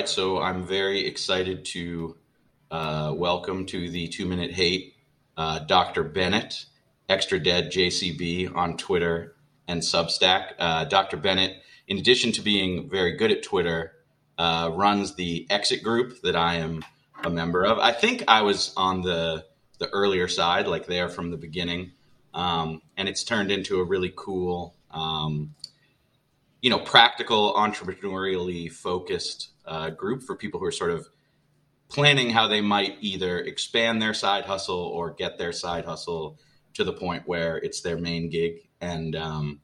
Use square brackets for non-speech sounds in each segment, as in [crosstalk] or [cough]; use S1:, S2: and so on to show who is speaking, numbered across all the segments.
S1: right, so I'm very excited to uh, welcome to the Two Minute Hate uh, Dr. Bennett, Extra Dead JCB on Twitter and Substack. Uh, Dr. Bennett, in addition to being very good at Twitter, uh, runs the Exit group that I am a member of. I think I was on the the earlier side, like there from the beginning, um, and it's turned into a really cool. Um, you know, practical, entrepreneurially focused uh, group for people who are sort of planning how they might either expand their side hustle or get their side hustle to the point where it's their main gig. And um,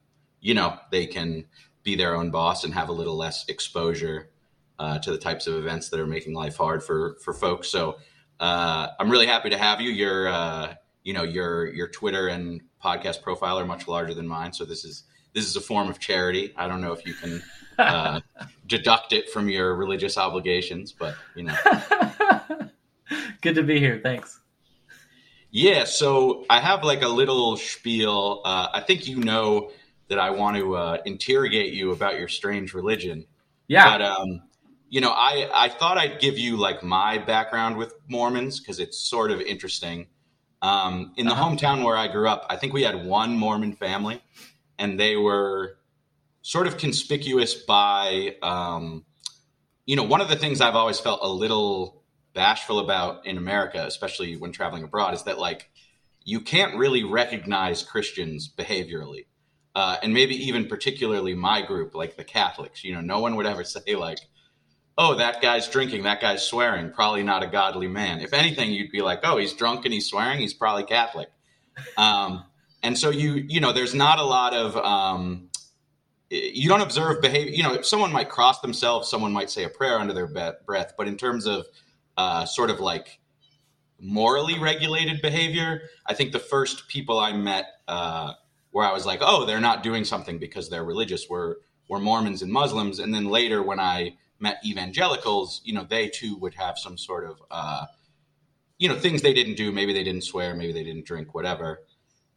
S1: you know they can be their own boss and have a little less exposure uh, to the types of events that are making life hard for for folks. So uh, i'm really happy to have you. Your uh, you know your your twitter and podcast profile are much larger than mine. So this is this is a form of charity. I don't know if you can uh, [laughs] deduct it from your religious obligations, but you know. [laughs]
S2: Good to be here. Thanks.
S1: Yeah, so I have like a little spiel. Uh, I think you know that I want to uh, interrogate you about your strange religion.
S2: Yeah.
S1: But um, you know, I I thought I'd give you like my background with Mormons because it's sort of interesting. Um, in the uh-huh. hometown where I grew up, I think we had one Mormon family, and they were sort of conspicuous by, um, you know, one of the things I've always felt a little bashful about in America, especially when traveling abroad, is that like you can't really recognize Christians behaviorally. Uh, and maybe even particularly my group, like the Catholics, you know, no one would ever [laughs] say like, "Oh, that guy's drinking, that guy's swearing, probably not a godly man." If anything, you'd be like, "Oh, he's drunk and he's swearing, he's probably Catholic." Um, and so you you know there's not a lot of um, you don't observe behavior you know someone might cross themselves someone might say a prayer under their breath but in terms of uh, sort of like morally regulated behavior i think the first people i met uh, where i was like oh they're not doing something because they're religious were were mormons and muslims. And then later when i met evangelicals you know they too would have some sort of uh, you know things they didn't do. Maybe they didn't swear maybe they didn't drink whatever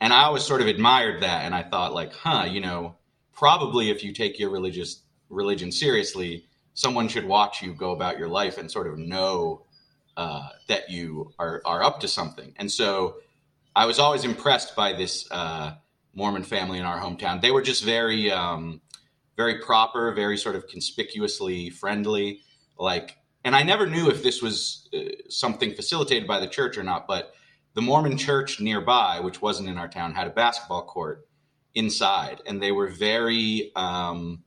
S1: and I always sort of admired that, and I thought like, huh, you know, probably if you take your religious religion seriously, someone should watch you go about your life and sort of know uh, that you are are up to something. And so, I was always impressed by this uh, Mormon family in our hometown. They were just very, um, very proper, very sort of conspicuously friendly. Like, and I never knew if this was uh, something facilitated by the church or not, but the Mormon church nearby, which wasn't in our town, had a basketball court inside, and they were very um,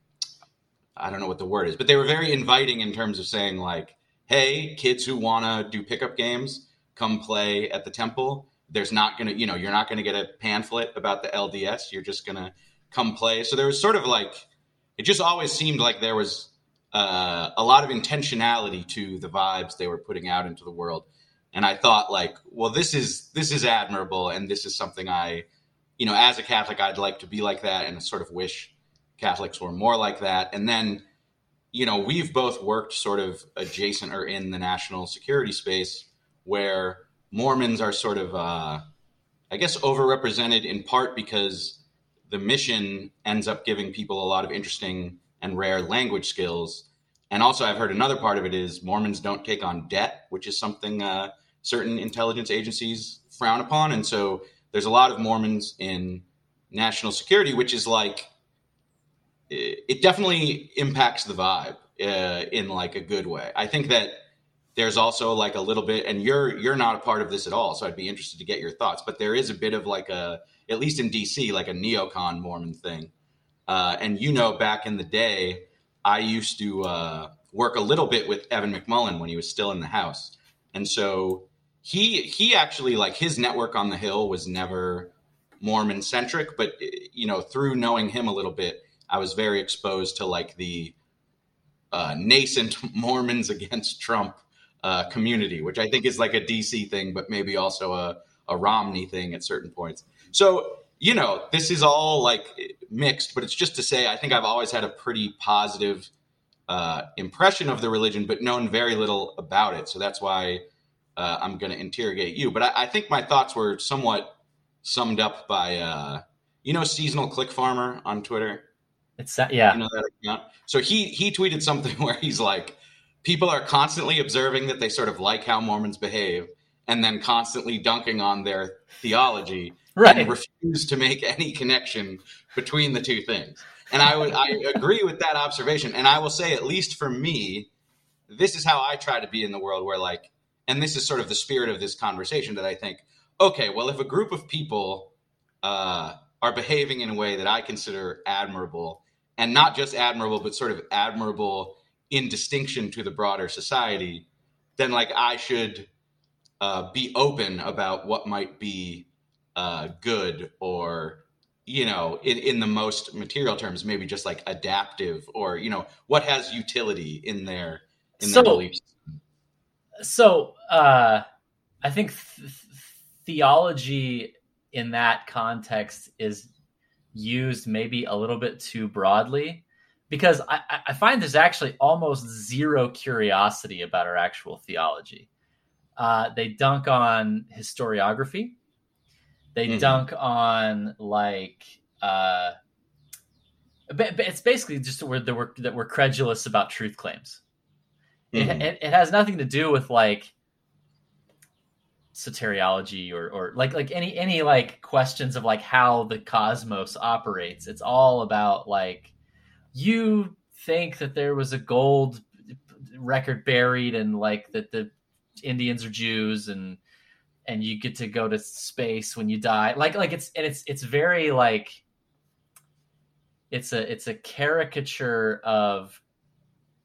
S1: I don't know what the word is, but they were very inviting in terms of saying like, "Hey, kids who want to do pickup games, come play at the temple." There's not gonna, you know, you're not gonna get a pamphlet about the LDS. You're just gonna come play. So there was sort of like, it just always seemed like there was uh, a lot of intentionality to the vibes they were putting out into the world and I thought like, well, this is this is admirable, and this is something I, you know, as a Catholic, I'd like to be like that, and sort of wish Catholics were more like that. And then, you know, we've both worked sort of adjacent or in the national security space where Mormons are sort of, uh, I guess, overrepresented in part because the mission ends up giving people a lot of interesting and rare language skills. And also, I've heard another part of it is Mormons don't take on debt, which is something uh, certain intelligence agencies frown upon. And so there's a lot of Mormons in national security, which is like, it definitely impacts the vibe uh, in like a good way. I think that there's also like a little bit, and you're you're not a part of this at all, so I'd be interested to get your thoughts. But there is a bit of like a, at least in DC, like a neocon Mormon thing. Uh, and you know, back in the day, I used to uh, work a little bit with Evan McMullin when he was still in the House, and so he he actually like his network on the hill was never mormon centric but you know through knowing him a little bit i was very exposed to like the uh, nascent [laughs] mormons against trump uh, community which i think is like a dc thing but maybe also a, a romney thing at certain points. So you know this is all like mixed but it's just to say i think i've always had a pretty positive uh, impression of the religion but known very little about it. So that's why uh, I'm going to interrogate you. But I, I, think my thoughts were somewhat summed up by, uh, you know, seasonal click farmer on Twitter.
S2: It's yeah.
S1: You know that account. So he he tweeted something [laughs] where he's like, people are constantly observing that they sort of like how Mormons behave and then constantly dunking on their theology
S2: right.
S1: and refuse to make any connection between the two things. And I would I [laughs] agree with that observation. And I will say, at least for me, this is how I try to be in the world where like and this is sort of the spirit of this conversation that I think, okay, well, if a group of people uh, are behaving in a way that I consider admirable, and not just admirable, but sort of admirable in distinction to the broader society, then like I should uh, be open about what might be uh, good or you know in, in the most material terms maybe just like adaptive or you know what has utility in their in
S2: So-
S1: their beliefs
S2: So uh, I think th- theology in that context is used maybe a little bit too broadly because I, I- find there's actually almost zero curiosity about our actual theology. Uh, they dunk on historiography. They
S1: Mhm.
S2: dunk on like uh, it's basically just we're, that we're that we're credulous about truth claims. It,
S1: Mhm.
S2: it, it has nothing to do with like soteriology or or like like any any like questions of like how the cosmos operates. It's all about like you think that there was a gold record buried and like that the Indians are Jews and and you get to go to space when you die. Like like it's and it's it's very like it's a it's a caricature of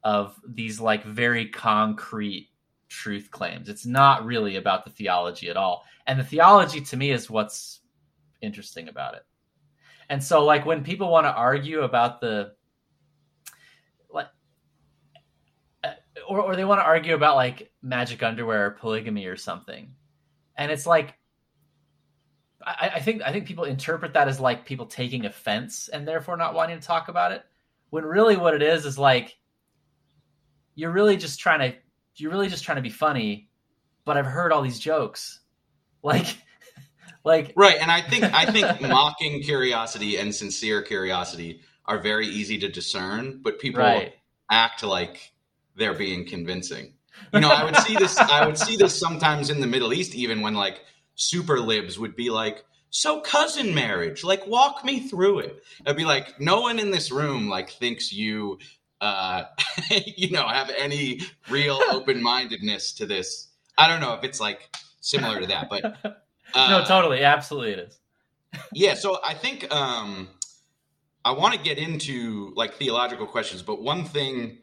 S2: of these like very concrete truth claims. It's not really about the theology at all. And the theology to me is what's interesting about it. And so like when people want to argue about the like uh, or or they want to argue about like magic underwear or polygamy or something. And it's like I, I think I think people interpret that as like people taking offense and therefore not wanting to talk about it. When really what it is is like you're really just trying to you're really just trying to be funny, but I've heard all these jokes. [laughs] Like like
S1: Right, and I think I think [laughs] mocking curiosity and sincere curiosity are very easy to discern, but people
S2: right.
S1: act like they're being convincing. You know, I would see this I would see this sometimes in the Middle East even when like super libs would be like, "So cousin marriage, like walk me through it." I'd be like, "No one in this room like thinks you uh [laughs] you know, have any real open-mindedness to this." I don't know if it's like similar to that, but [laughs] uh,
S2: no, totally, absolutely it is. [laughs]
S1: yeah so i think um i want to get into like theological questions but one thing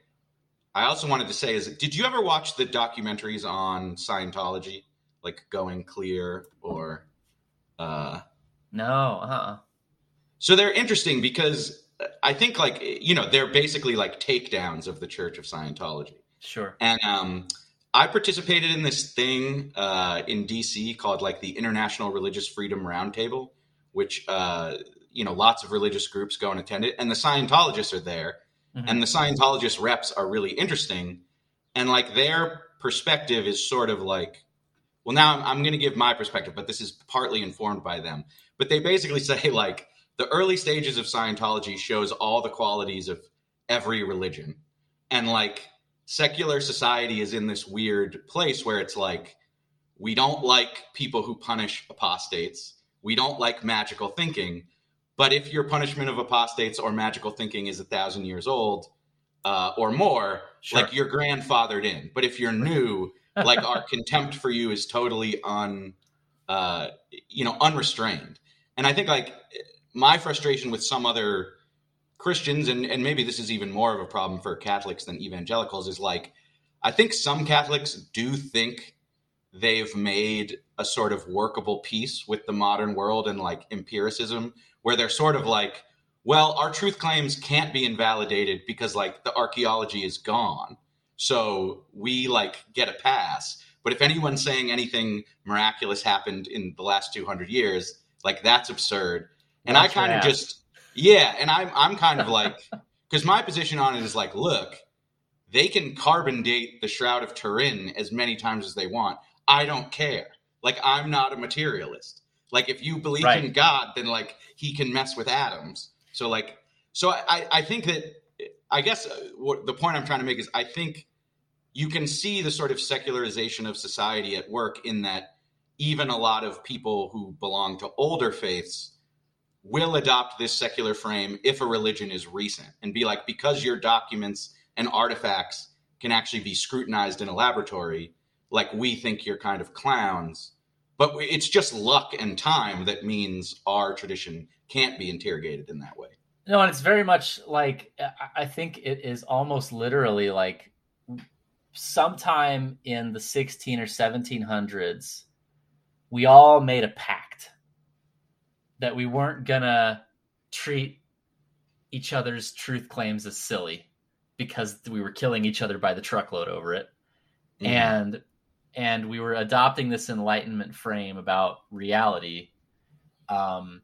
S1: i also wanted to say is did you ever watch the documentaries on scientology like going clear or uh
S2: No, uh-uh.
S1: so they're interesting because i think like you know they're basically like takedowns of the church of scientology
S2: Sure.
S1: and um, I participated in this thing uh, in DC called like the International Religious Freedom Roundtable, which uh, you know lots of religious groups go and attend it, and the Scientologists are there,
S2: Mhm.
S1: and the Scientologist reps are really interesting, and like their perspective is sort of like, well, now I'm, I'm going to give my perspective, but this is partly informed by them. But they basically [laughs] say like the early stages of Scientology shows all the qualities of every religion, and like secular society is in this weird place where it's like we don't like people who punish apostates. We don't like magical thinking. But if your punishment of apostates or magical thinking is a thousand years old uh, or more
S2: Sure.
S1: like you're grandfathered in. But if you're new like our [laughs] contempt for you is totally un uh, you know unrestrained. And i think like my frustration with some other Christians, and, and maybe this is even more of a problem for Catholics than evangelicals, is like, I think some Catholics do think they've made a sort of workable peace with the modern world and like empiricism, where they're sort of like, well, our truth claims can't be invalidated because like the archaeology is gone. So we like get a pass. But if anyone's saying anything miraculous happened in the last 200 years, like that's absurd. And I
S2: Watch
S1: kind of just yeah, and I'm I'm kind of like [laughs] because my position on it is like, look, they can carbon date the Shroud of Turin as many times as they want. I don't care. Like I'm not a materialist. Like if you believe in God, then like he can mess with atoms. So like so I I think that I guess uh, what the point I'm trying to make is I think you can see the sort of secularization of society at work in that even a lot of people who belong to older faiths will adopt this secular frame if a religion is recent and be like, because your documents and artifacts can actually be scrutinized in a laboratory, like we think you're kind of clowns. But it's just luck and time that means our tradition can't be interrogated in that way.
S2: No, and it's very much like I think it is almost literally like sometime in the 16 or 1700s, we all made a pact that we weren't gonna treat each other's truth claims as silly because we were killing each other by the truckload over it. Mm-hmm. And and we were adopting this enlightenment frame about reality. Um,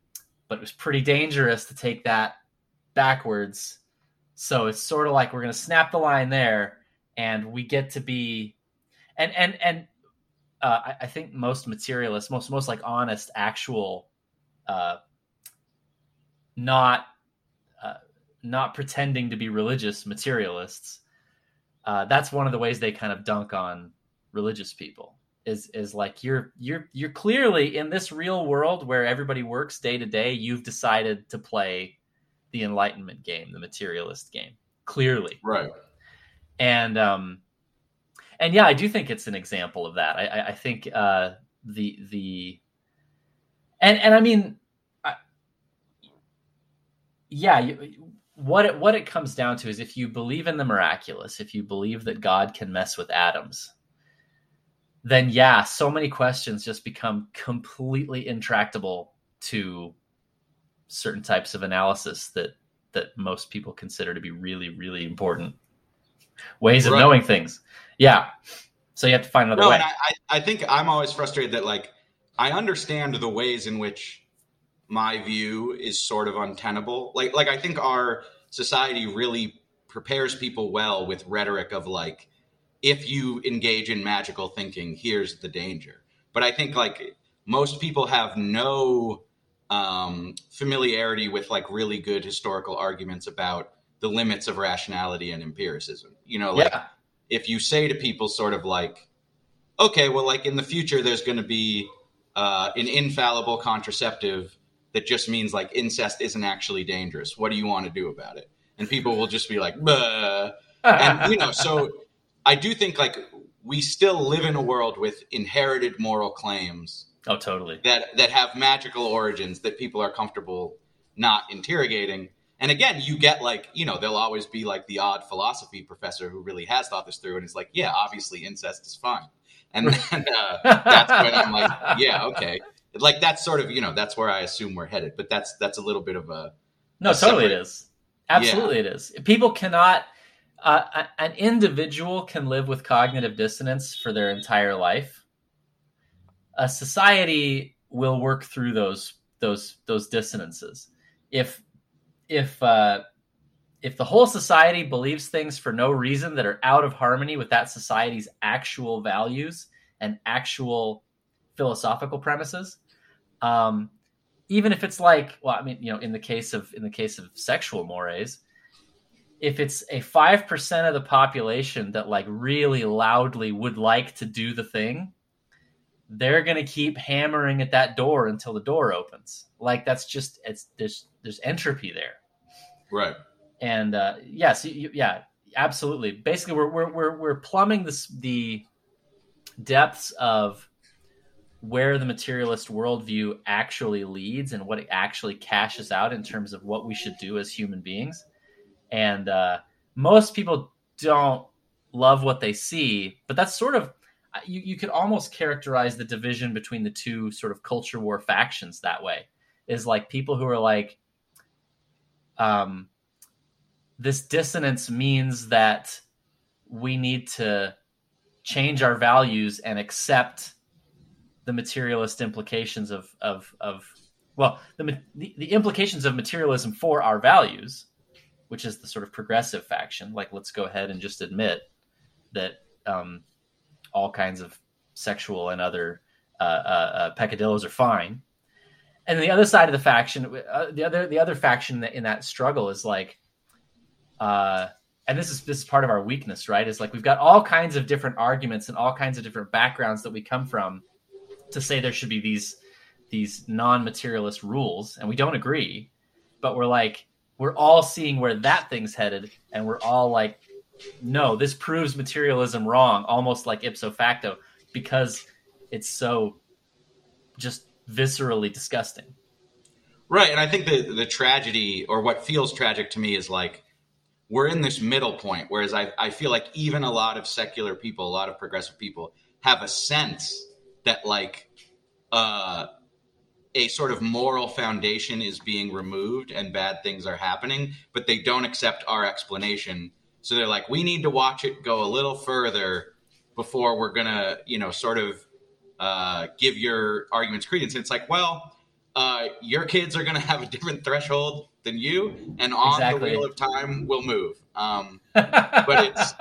S2: but it was pretty dangerous to take that backwards. So it's sort of like we're going to snap the line there and we get to be and and and uh, I, I, think most materialists, most most like honest, actual, uh, not uh, not pretending to be religious materialists. Uh, that's one of the ways they kind of dunk on religious people. Is is like you're you're you're clearly in this real world where everybody works day to day. You've decided to play the enlightenment game, the materialist game. Clearly,
S1: right
S2: and um, and yeah, I do think it's an example of that. I, I think uh, the the and and I mean, I, yeah, you, what it, what it comes down to is if you believe in the miraculous, if you believe that God can mess with atoms, then yeah, so many questions just become completely intractable to certain types of analysis that that most people consider to be really really important ways of right. knowing things. Yeah. So you have to find another no, way.
S1: I, I think I'm always frustrated that like I understand the ways in which my view is sort of untenable. Like like I think our society really prepares people well with rhetoric of like if you engage in magical thinking, here's the danger. But I think like most people have no um, familiarity with like really good historical arguments about the limits of rationality and empiricism. You know, like yeah. if you say to people sort of like, okay, well, like in the future, there's going to be uh, an infallible contraceptive that just means like incest isn't actually dangerous. What do you want to do about it? And people will just be like, and you know, so I do think like we still live in a world with inherited moral claims.
S2: Oh, totally.
S1: That that have magical origins that people are comfortable not interrogating. And again, you get like, you know, there'll always be like the odd philosophy professor who really has thought this through and is like, yeah, obviously incest is fine. And then uh, that's when I'm like, yeah, okay. Like that's sort of, you know, that's where I assume we're headed. But that's that's a little bit of a
S2: No, a totally separate... it is. Absolutely yeah. it is. People cannot uh, an individual can live with cognitive dissonance for their entire life. A society will work through those those those dissonances. If if uh, if the whole society believes things for no reason that are out of harmony with that society's actual values and actual philosophical premises, um, even if it's like, well, I mean, you know, in the case of in the case of sexual mores, if it's a five percent of the population that like really loudly would like to do the thing, they're gonna keep hammering at that door until the door opens. Like that's just it's there's there's entropy there.
S1: Right.
S2: And uh, yes, yeah, absolutely. Basically, we're we're we're, we're plumbing this the depths of where the materialist worldview actually leads and what it actually cashes out in terms of what we should do as human beings. And uh, most people don't love what they see, but that's sort of you, you could almost characterize the division between the two sort of culture war factions that way is like people who are like um, this dissonance means that we need to change our values and accept the materialist implications of of of well the, the, the implications of materialism for our values which is the sort of progressive faction. Like let's go ahead and just admit that um, all kinds of sexual and other uh, uh, uh, peccadillos are fine. And the other side of the faction, uh, the other the other faction in that struggle is like, uh, and this is this is part of our weakness, right? Is like we've got all kinds of different arguments and all kinds of different backgrounds that we come from to say there should be these these non-materialist rules, and we don't agree, but we're like we're all seeing where that thing's headed, and we're all like, no, this proves materialism wrong, almost like ipso facto, because it's so just viscerally disgusting.
S1: Right, and I think the the tragedy, or what feels tragic to me, is like we're in this middle point. Whereas I, I feel like even a lot of secular people, a lot of progressive people, have a sense that like uh, a sort of moral foundation is being removed and bad things are happening, but they don't accept our explanation. So they're like, we need to watch it go a little further before we're gonna, you know, sort of uh, give your arguments credence. And it's like, well, uh, your kids are gonna have a different threshold than you, and on exactly. the wheel of time will move. Um, [laughs] but it's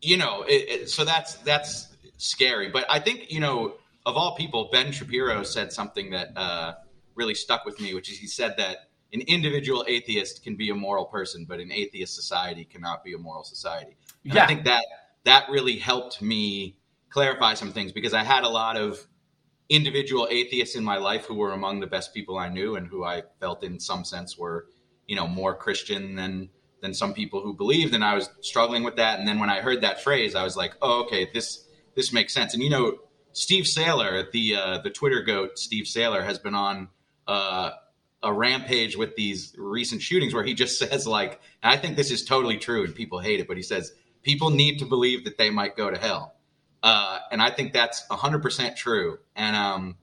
S1: you know, it, it, so that's that's scary. But I think you know, of all people, Ben Shapiro said something that uh, really stuck with me, which is he said that an individual atheist can be a moral person, but an atheist society cannot be a moral society. And yeah. I think that that really helped me clarify some things because I had a lot of individual atheists in my life who were among the best people I knew and who I felt in some sense were, you know, more Christian than than some people who believed and I was struggling with that and then when I heard that phrase I was like, "Oh, okay, this this makes sense." And you know, Steve Sailer, the uh, the Twitter goat Steve Sailer has been on uh, a rampage with these recent shootings where he just [laughs] says like, I think this is totally true and people hate it, but he says people need to believe that they might go to hell. Uh, and I think that's 100% true. And um,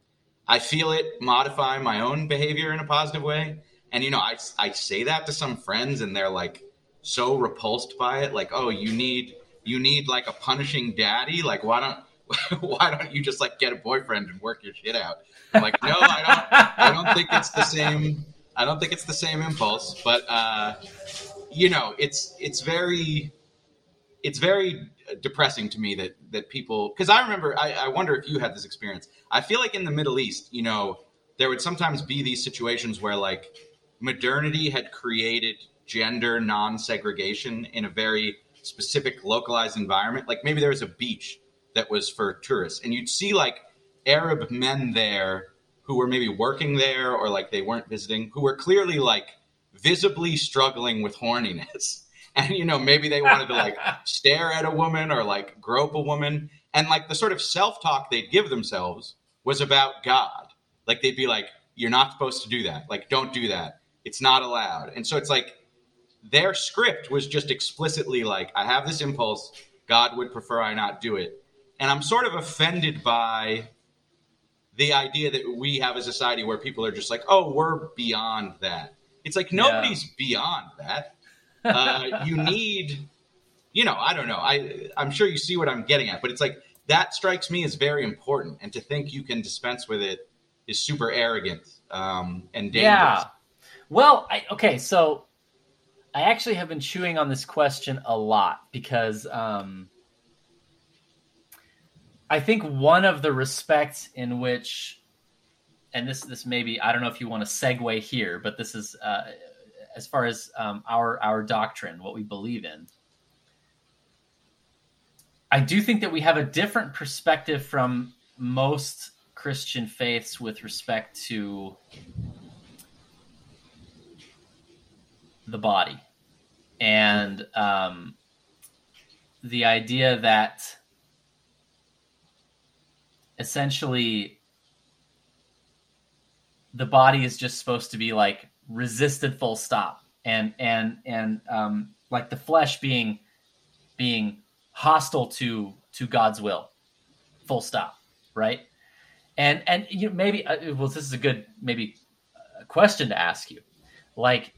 S1: I feel it modify my own behavior in a positive way. And, you know, I, I say that to some friends and they're like so repulsed by it. Like, oh, you need, you need like a punishing daddy. Like, why don't, [laughs] why don't you just like get a boyfriend and work your shit out? I'm like, no, I don't, I don't think it's the same. I don't think it's the same impulse, but, uh, you know, it's, it's very, it's very depressing to me that that people because I remember I, I wonder if you had this experience. I feel like in the Middle East, you know, there would sometimes be these situations where like modernity had created gender non-segregation in a very specific localized environment. Like maybe there was a beach that was for tourists, and you'd see like Arab men there who were maybe working there or like they weren't visiting, who were clearly like visibly struggling with horniness [laughs] [laughs] and you know maybe they wanted to like stare at a woman or like grope a woman. And like the sort of self-talk they'd give themselves was about god. Like they'd be like you're not supposed to do that. Like don't do that. It's not allowed. And so it's like their script was just explicitly like i have this impulse. God would prefer i not do it. And i'm sort of offended by the idea that we have a society where people are just like oh we're beyond that. It's like nobody's yeah. beyond that uh, you need, you know, I don't know. I I'm sure you see what I'm getting at, but it's like that strikes me as very important, and to think you can dispense with it is super arrogant um, and dangerous. Yeah.
S2: Well, I, okay, so I actually have been chewing on this question a lot because um, I think one of the respects in which, and this this maybe I don't know if you want to segue here, but this is uh, as far as um, our our doctrine, what we believe in. I do think that we have a different perspective from most Christian faiths with respect to the body and um, the idea that essentially the body is just supposed to be like resisted full stop. And and and um, like the flesh being being hostile to to God's will. Full stop right? And and you know, maybe uh, well this is a good maybe a uh, question to ask you. Like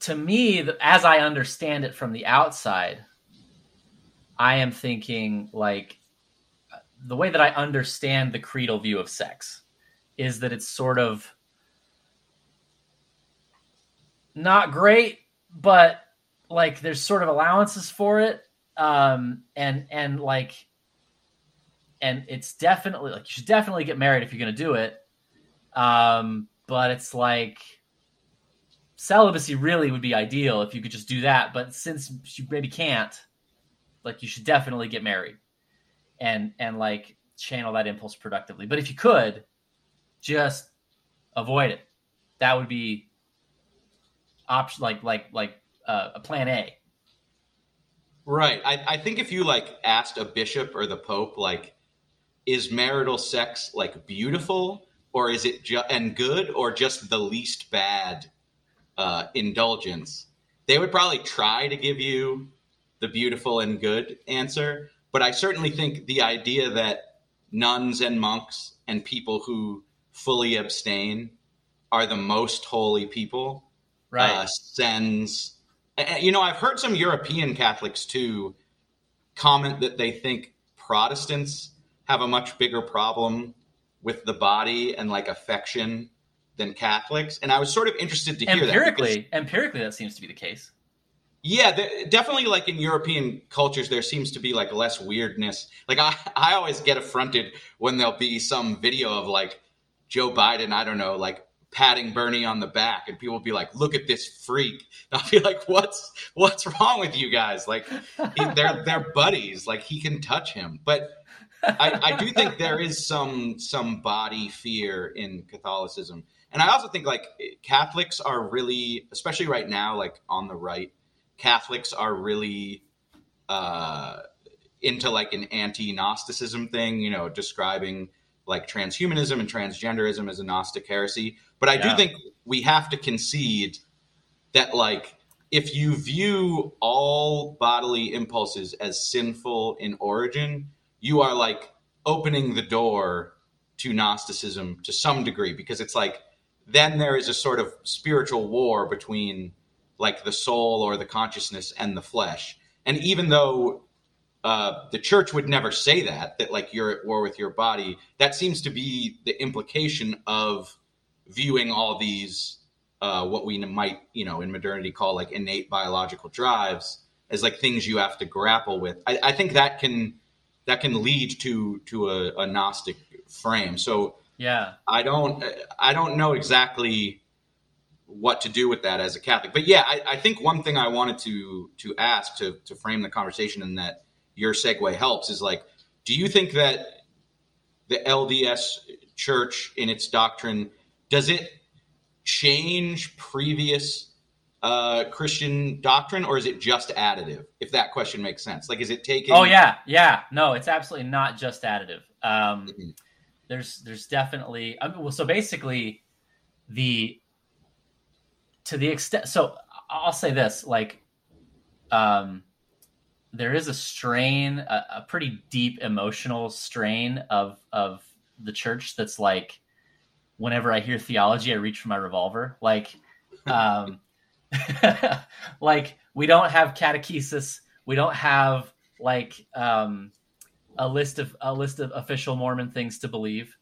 S2: to me as I understand it from the outside I am thinking like the way that I understand the creedal view of sex is that it's sort of not great, but like there's sort of allowances for it. Um, and and like and it's definitely like you should definitely get married if you're gonna do it. Um, but it's like celibacy really would be ideal if you could just do that. But since you maybe can't, like you should definitely get married and and like channel that impulse productively. But if you could, just avoid it. That would be option like like like uh, a plan A.
S1: Right. I, I think if you like asked a bishop or the pope like is marital sex like beautiful or is it ju- and good or just the least bad uh, indulgence they would probably try to give you the beautiful and good answer but i certainly think the idea that nuns and monks and people who fully abstain are the most holy people
S2: right
S1: uh, sends you know i've heard some european catholics too comment that they think protestants have a much bigger problem with the body and like affection than Catholics. And I was sort of interested to hear
S2: empirically,
S1: that.
S2: Empirically, empirically, that seems to be the case.
S1: Yeah, definitely. Like in European cultures, there seems to be like less weirdness. Like I, I always get affronted when there'll be some video of like Joe Biden. I don't know, like patting Bernie on the back, and people will be like, "Look at this freak." [laughs] And I'll be like, "What's what's wrong with you guys? Like, he, they're [laughs] they're buddies. Like he can touch him." But I, I do think there is some some body fear in Catholicism, and I also think like Catholics are really, especially right now, like on the right, Catholics are really uh, into like an anti-Gnosticism thing. You know, describing like transhumanism and transgenderism as a Gnostic heresy. But I yeah. do think we have to concede that like if you view all bodily impulses as sinful in origin you are like opening the door to Gnosticism to some degree because it's like then there is a sort of spiritual war between like the soul or the consciousness and the flesh. And even though uh, the church would never say that, that like you're at war with your body, that seems to be the implication of viewing all these, uh, what we might, you know, in modernity call like innate biological drives as like things you have to grapple with. I, I think that can that can lead to to a, a Gnostic frame. So
S2: yeah,
S1: I don't I don't know exactly what to do with that as a Catholic. But yeah, I, I, think one thing I wanted to to ask to to frame the conversation and that your segue helps is like, do you think that the LDS Church in its doctrine does it change previous uh, Christian doctrine, or is it just additive? If that question makes sense, like is it taking?
S2: Oh yeah, yeah. No, it's absolutely not just additive. Um, mm-hmm. There's there's definitely I mean, well, so basically the to the extent. So I'll say this, like, um, there is a strain, a, a pretty deep emotional strain of of the church that's like, whenever I hear theology, I reach for my revolver, like. [laughs] Um, [laughs] like we don't have catechesis. We don't have like um, a list of a list of official Mormon things to believe.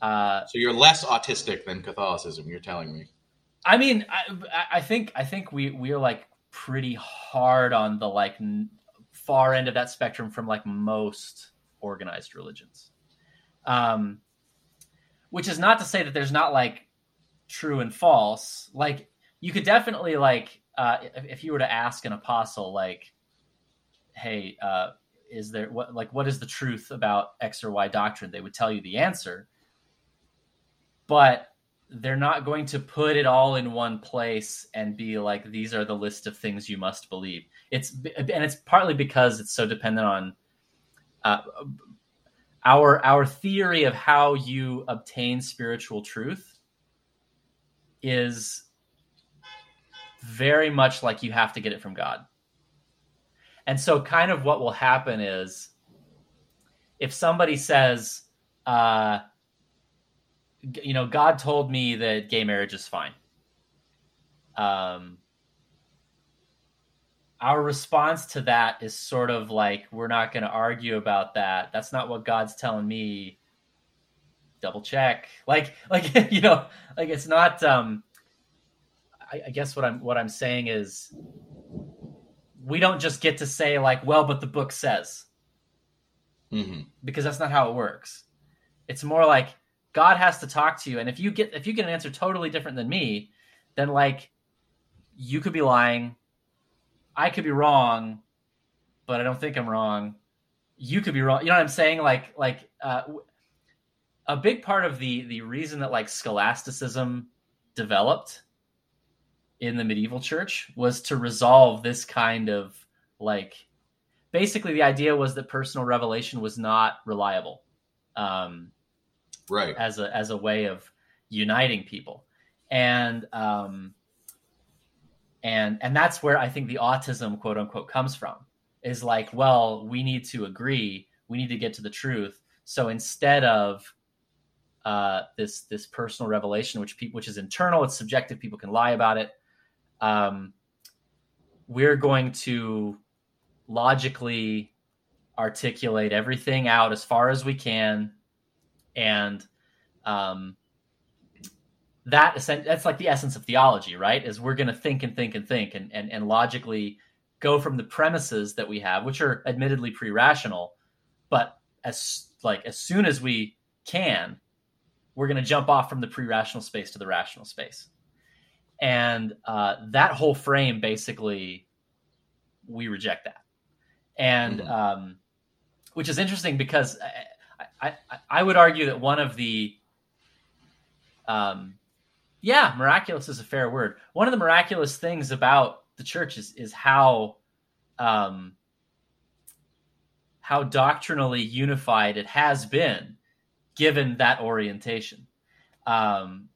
S1: Uh, so you're less autistic than Catholicism. You're telling me.
S2: I mean, I, I think I think we we are like pretty hard on the like far end of that spectrum from like most organized religions. Um, which is not to say that there's not like true and false. Like you could definitely like uh, if, if, you were to ask an apostle like hey uh, is there what like what is the truth about x or y doctrine? they would tell you the answer. But they're not going to put it all in one place and be like these are the list of things you must believe. It's and it's partly because it's so dependent on uh, our our theory of how you obtain spiritual truth is very much like you have to get it from God. And so, kind of what will happen is if somebody says, uh, you know, God told me that gay marriage is fine. Um, our response to that is sort of like, we're not going to argue about that. That's not what God's telling me. Double check. Like, [laughs] like, you know, like it's not, um, I, I guess what I'm what I'm saying is we don't just get to say like, well, but the book says, mm-hmm. because that's not how it works. It's more like God has to talk to you, and if you get if you get an answer totally different than me, then like you could be lying, I could be wrong, but I don't think I'm wrong. You could be wrong. You know what I'm saying? Like like uh, a big part of the the reason that like scholasticism developed in the medieval church was to resolve this kind of like basically the idea was that personal revelation was not reliable um,
S1: right
S2: as a as a way of uniting people and um, and and that's where i think the autism quote unquote comes from is like well we need to agree we need to get to the truth. So instead of uh, this this personal revelation which people which is internal it's subjective people can lie about it um, we're going to logically articulate everything out as far as we can and um, that that's like the essence of theology right? Is we're going to think and think and think and, and and logically go from the premises that we have which are admittedly pre-rational but as like as soon as we can we're going to jump off from the pre-rational space to the rational space. And uh, that whole frame basically we reject that. And mm-hmm. um, which is interesting because I, I, I, would argue that one of the um, yeah miraculous is a fair word. One of the miraculous things about the church is, is how um, how doctrinally unified it has been given that orientation. Um,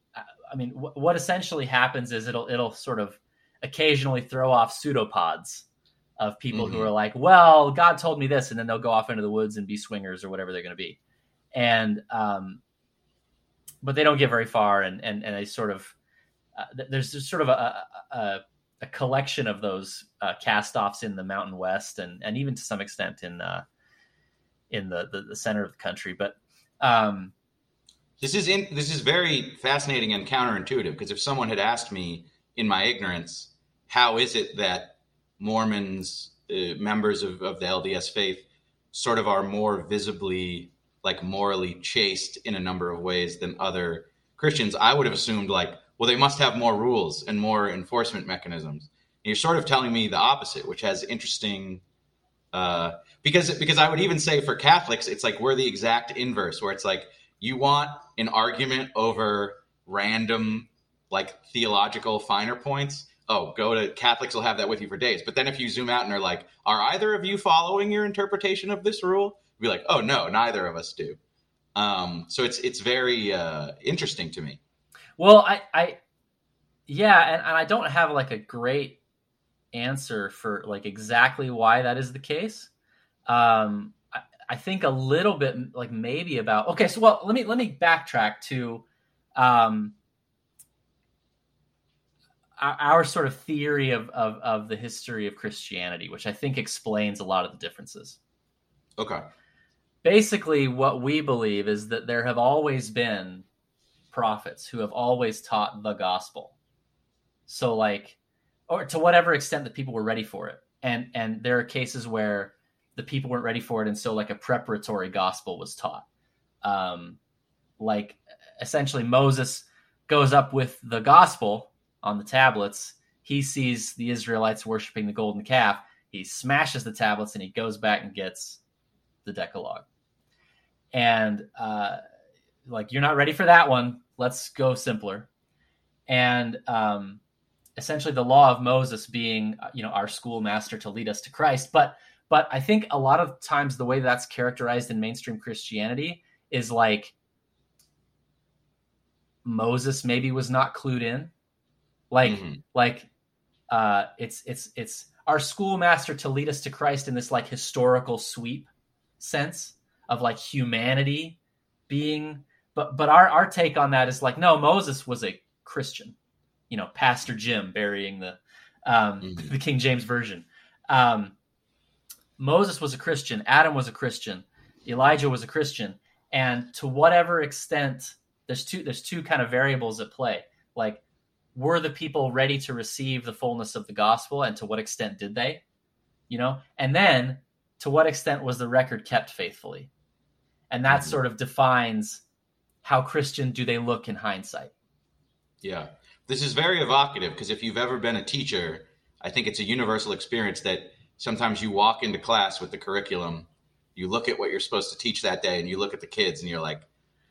S2: I mean, w- what essentially happens is it'll it'll sort of occasionally throw off pseudopods of people mm-hmm. who are like, well, God told me this, and then they'll go off into the woods and be swingers or whatever they're going to be, and um, but they don't get very far, and and and they sort of uh, there's just sort of a, a, a collection of those uh, cast-offs in the Mountain West, and and even to some extent in uh, in the, the, the center of the country, but um,
S1: this is in, this is very fascinating and counterintuitive because if someone had asked me in my ignorance, how is it that Mormons, uh, members of, of the LDS faith, sort of are more visibly like morally chaste in a number of ways than other Christians, I would have assumed like, well, they must have more rules and more enforcement mechanisms. And you're sort of telling me the opposite, which has interesting. Uh, because because I would even say for Catholics, it's like we're the exact inverse, where it's like you want an argument over random like theological finer points oh go to catholics will have that with you for days but then if you zoom out and are like are either of you following your interpretation of this rule be like oh no neither of us do um, so it's it's very uh, interesting to me
S2: well i i yeah and, and i don't have like a great answer for like exactly why that is the case um I think a little bit like maybe about okay. So well, let me let me backtrack to um, our, our sort of theory of, of of the history of Christianity, which I think explains a lot of the differences.
S1: Okay.
S2: Basically, what we believe is that there have always been prophets who have always taught the gospel. So, like, or to whatever extent that people were ready for it, and and there are cases where the people weren't ready for it, and so like a preparatory gospel was taught. Um, like essentially, Moses goes up with the gospel on the tablets. He sees the Israelites worshiping the golden calf. He smashes the tablets and he goes back and gets the Decalogue. And uh, like, you're not ready for that one. Let's go simpler. And um, essentially, the law of Moses being, you know, our schoolmaster to lead us to Christ. But but I think a lot of times the way that's characterized in mainstream Christianity is like Moses maybe was not clued in. Like mm-hmm. like uh it's it's it's our schoolmaster to lead us to Christ in this like historical sweep sense of like humanity being but but our our take on that is like no Moses was a Christian. You know, Pastor Jim burying the um mm-hmm. the King James version. Um Moses was a Christian, Adam was a Christian, Elijah was a Christian, and to whatever extent there's two there's two kind of variables at play. Like were the people ready to receive the fullness of the gospel and to what extent did they? You know? And then to what extent was the record kept faithfully? And that mm-hmm. sort of defines how Christian do they look in hindsight.
S1: Yeah. this is very evocative because if you've ever been a teacher, I think it's a universal experience that sometimes you walk into class with the curriculum, you look at what you're supposed to teach that day, and you look at the kids and you're like,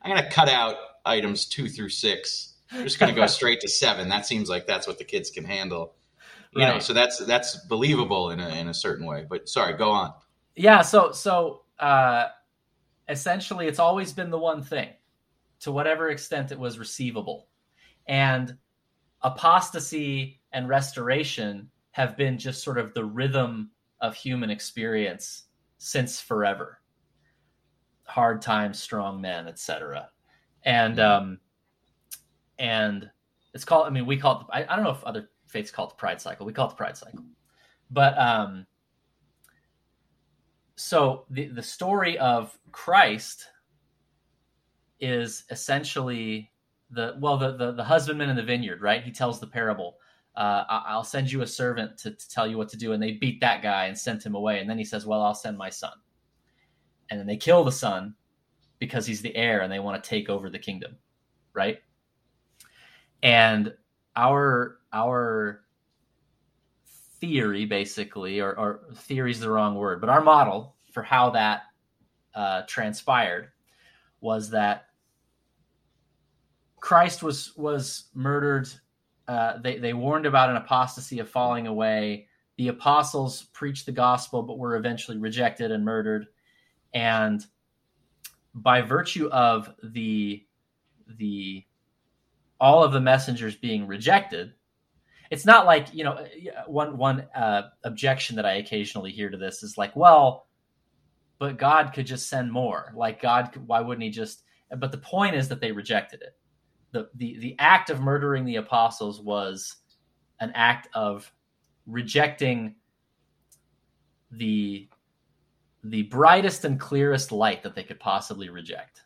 S1: I'm going to cut out items two through six. I'm just going to go [laughs] straight to seven. That seems like that's what the kids can handle. You right. know, so that's that's believable in a in a certain way. But sorry, go on.
S2: Yeah, so so uh essentially it's always been the one thing to whatever extent it was receivable. And apostasy and restoration have been just sort of the rhythm of human experience since forever. Hard times, strong men, etc. And um, and it's called. I mean, we call it. I, I don't know if other faiths call it the Pride Cycle. We call it the Pride Cycle. But um, so the the story of Christ is essentially the well the, the the husbandman in the vineyard, right? He tells the parable. Uh, I'll send you a servant to, to tell you what to do, and they beat that guy and sent him away. And then he says, "Well, I'll send my son." And then they kill the son because he's the heir, and they want to take over the kingdom, right? And our our theory, basically, or, or theory is the wrong word, but our model for how that uh, transpired was that Christ was was murdered. Uh, they they warned about an apostasy of falling away. The apostles preached the gospel, but were eventually rejected and murdered. And by virtue of the the all of the messengers being rejected, it's not like you know one one uh, objection that I occasionally hear to this is like, well, but God could just send more. Like God, why wouldn't He just? But the point is that they rejected it the, the the act of murdering the apostles was an act of rejecting the the brightest and clearest light that they could possibly reject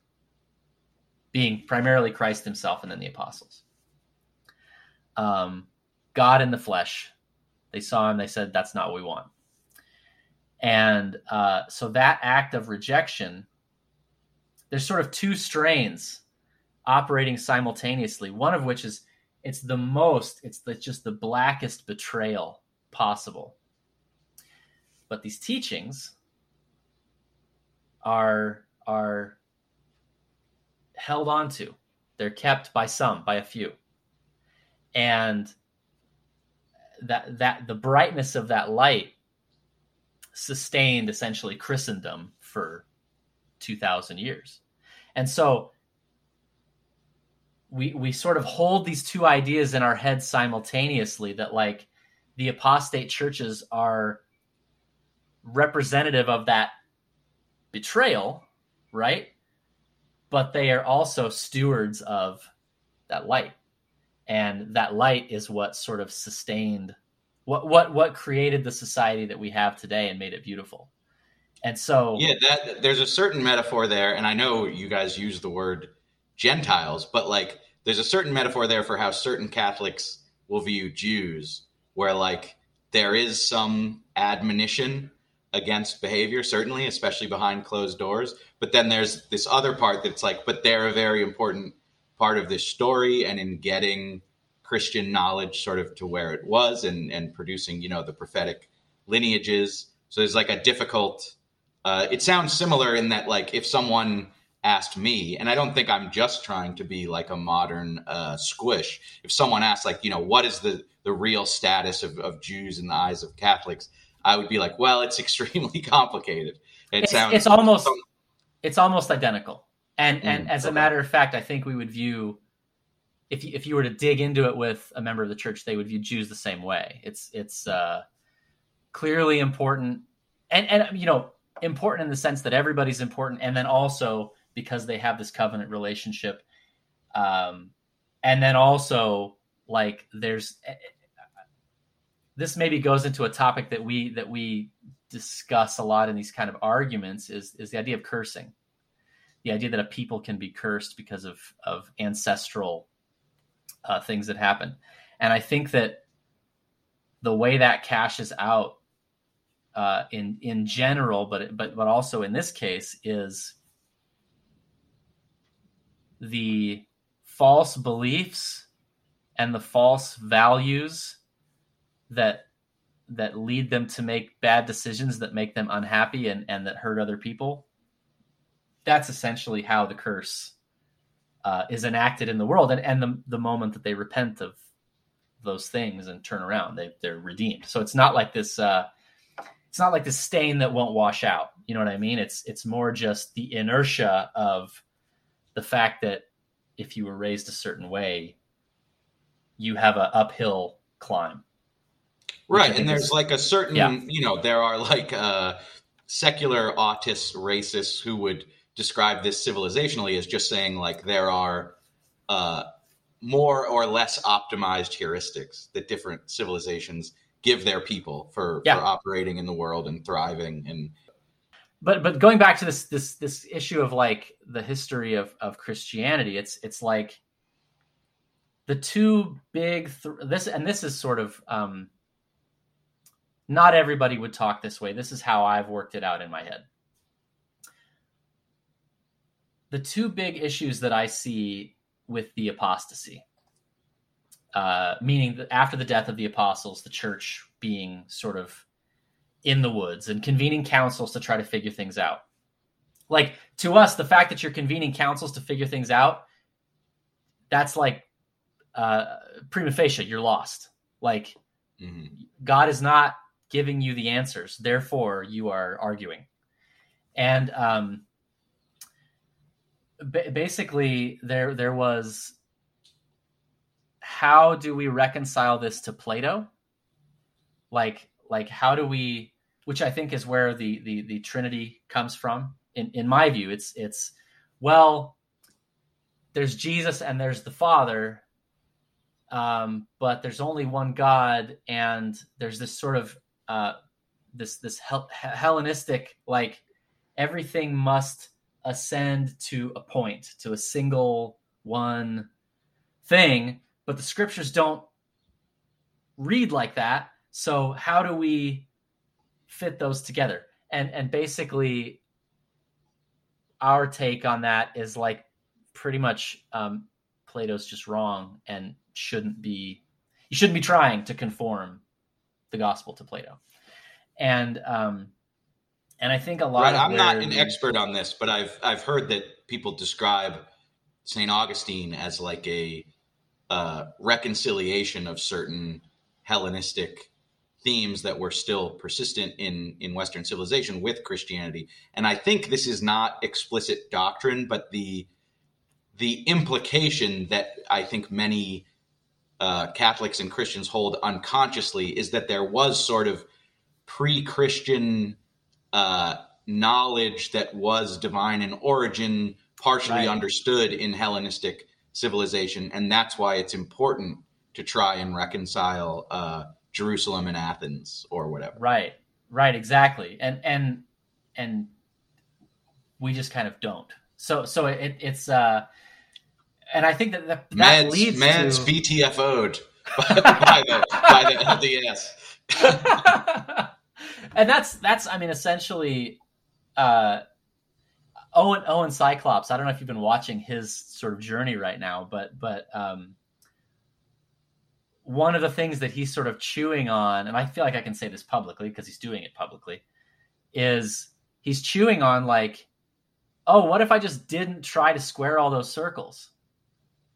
S2: being primarily christ himself and then the apostles um, god in the flesh they saw him they said that's not what we want and uh, so that act of rejection there's sort of two strains operating simultaneously. One of which is it's the most, it's the, just the blackest betrayal possible. But these teachings are are held onto. They're kept by some, by a few. And that that the brightness of that light sustained essentially Christendom for 2000 years. And so we we sort of hold these two ideas in our heads simultaneously that like the apostate churches are representative of that betrayal right but they are also stewards of that light and that light is what sort of sustained what what what created the society that we have today and made it beautiful and so
S1: yeah that there's a certain metaphor there and i know you guys use the word Gentiles, but like there's a certain metaphor there for how certain Catholics will view Jews, where like there is some admonition against behavior, certainly, especially behind closed doors. But then there's this other part that's like, but they're a very important part of this story and in getting Christian knowledge sort of to where it was and, and producing, you know, the prophetic lineages. So there's like a difficult, uh, it sounds similar in that like if someone asked me, and I don't think I'm just trying to be like a modern uh, squish. If someone asked, like, you know, what is the the real status of, of Jews in the eyes of Catholics, I would be like, well, it's [laughs] extremely complicated. It
S2: it's,
S1: sounds
S2: it's almost it's almost identical. And and mm, as a matter of fact, I think we would view if you, if you were to dig into it with a member of the church, they would view Jews the same way. It's it's uh, clearly important, and and you know important in the sense that everybody's important, and then also because they have this covenant relationship. Um, and then also like there's this maybe goes into a topic that we that we discuss a lot in these kind of arguments is is the idea of cursing the idea that a people can be cursed because of of ancestral uh, things that happen. And i think that the way that cashes out uh, in in general but but but also in this case is the false beliefs and the false values that that lead them to make bad decisions that make them unhappy and, and that hurt other people that's essentially how the curse uh, is enacted in the world and, and the, the moment that they repent of those things and turn around they, they're redeemed. So it's not like this uh, it's not like this stain that won't wash out. You know what i mean? It's it's more just the inertia of the fact that if you were raised a certain way you have an uphill climb.
S1: Right and there's is, like a certain yeah. you know there are like uh secular autists racists who would describe this civilizationally as just saying like there are uh more or less optimized heuristics that different civilizations give their people for, yeah. for operating in the world and thriving and
S2: but but going back to this this this issue of like the history of of Christianity, it's it's like the two big th- this and this is sort of um, not everybody would talk this way. This is how I've worked it out in my head. The two big issues that I see with the apostasy, uh, meaning that after the death of the apostles, the church being sort of in the woods and convening councils to try to figure things out. Like to us, the fact that you're convening councils to figure things out, that's like uh, prima facie, you're lost. Like mm-hmm. God is not giving you the answers, therefore you are arguing. And um, basically, there there was how do we reconcile this to Plato? Like like how do we which i think is where the the, the trinity comes from in in my view it's it's well there's jesus and there's the father um, but there's only one god and there's this sort of uh, this this Hel- hellenistic like everything must ascend to a point to a single one thing but the scriptures don't read like that so how do we fit those together? And and basically, our take on that is like pretty much um, Plato's just wrong and shouldn't be. You shouldn't be trying to conform the gospel to Plato. And um, and I think a lot.
S1: Right, I'm not an expert on this, but I've I've heard that people describe Saint Augustine as like a uh, reconciliation of certain Hellenistic themes that were still persistent in in Western civilization with Christianity. And I think this is not explicit doctrine, but the the implication that I think many uh, Catholics and Christians hold unconsciously is that there was sort of pre-Christian uh, knowledge that was divine in origin, partially right. understood in Hellenistic civilization, and that's why it's important to try and reconcile uh, Jerusalem and Athens or whatever.
S2: Right. Right, exactly. And and and we just kind of don't. So so it, it's uh and I think that that, that
S1: Meds,
S2: leads
S1: Meds to BTFO'd [laughs] by the by the
S2: LDS. [laughs] and that's that's I mean essentially uh Owen Owen Cyclops. I don't know if you've been watching his sort of journey right now, but but um one of the things that he's sort of chewing on, and I feel like I can say this publicly because he's doing it publicly, is he's chewing on like, oh, what if I just didn't try to square all those circles?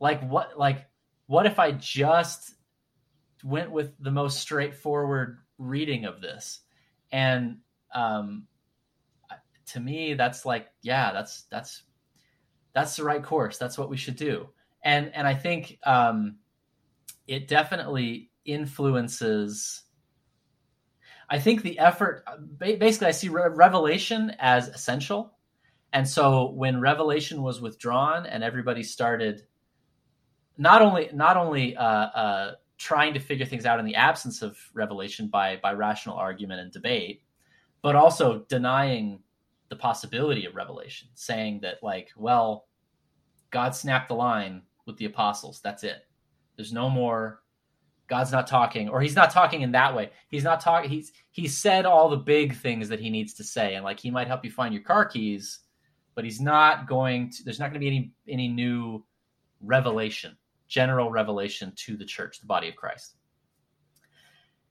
S2: Like what like what if I just went with the most straightforward reading of this? And um to me that's like, yeah, that's that's that's the right course. That's what we should do. And and I think um it definitely influences I think the effort basically I see revelation as essential. And so when revelation was withdrawn and everybody started not only not only uh, uh, trying to figure things out in the absence of revelation by by rational argument and debate, but also denying the possibility of revelation, saying that like, well, God snapped the line with the apostles. That's it. There's no more. God's not talking, or he's not talking in that way. He's not talking. He's he said all the big things that he needs to say, and like he might help you find your car keys, but he's not going to. There's not going to be any any new revelation. General revelation to the church, the body of Christ.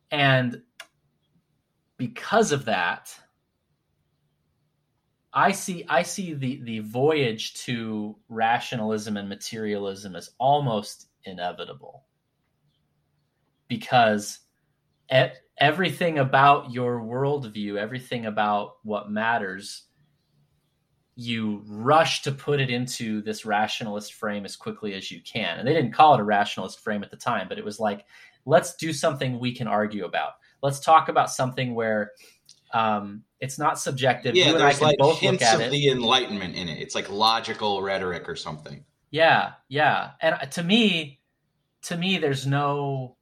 S2: And because of that, I see I see the the voyage to rationalism and materialism as almost inevitable because everything about your worldview, everything about what matters, you rush to put it into this rationalist frame as quickly as you can. And they didn't call it a rationalist frame at the time, but it was like, let's do something we can argue about. Let's talk about something where um, it's not subjective.
S1: Yeah, there's like hints of it. the Enlightenment in it. It's like logical rhetoric or something.
S2: Yeah, yeah. And to me, to me, there's no,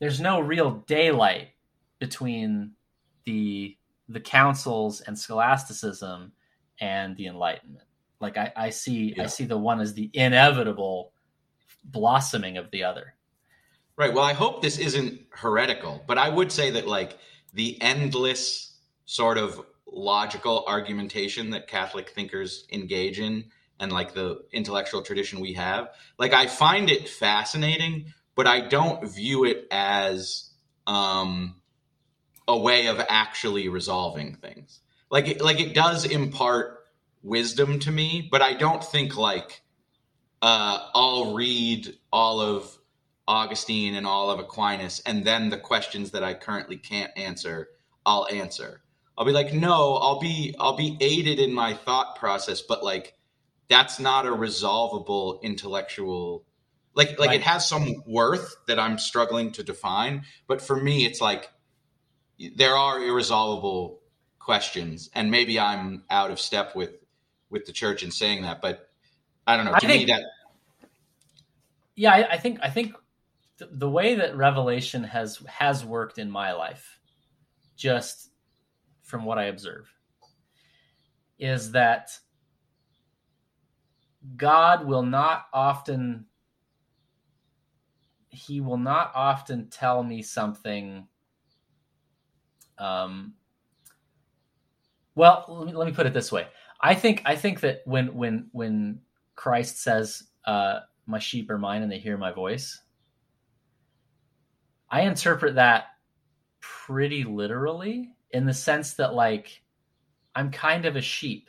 S2: there's no real daylight between the the councils and scholasticism and the Enlightenment. Like I, I see, yeah. I see the one as the inevitable blossoming of the other.
S1: Right. Well, I hope this isn't heretical, but I would say that like the endless sort of logical argumentation that Catholic thinkers engage in and like the intellectual tradition we have, like I find it fascinating, but I don't view it as um, a way of actually resolving things. Like it, like it does impart wisdom to me, but I don't think like uh, I'll read all of Augustine and all of Aquinas, and then the questions that I currently can't answer, I'll answer. I'll be like, no, I'll be I'll be aided in my thought process, but like that's not a resolvable intellectual like like right. it has some worth that I'm struggling to define, but for me it's like there are irresolvable questions and maybe I'm out of step with with the church in saying that, but I don't know. To think, me that
S2: Yeah, I, I think I think the way that revelation has has worked in my life just from what i observe is that god will not often he will not often tell me something um well let me, let me put it this way i think i think that when when when christ says uh my sheep are mine and they hear my voice I interpret that pretty literally in the sense that like I'm kind of a sheep.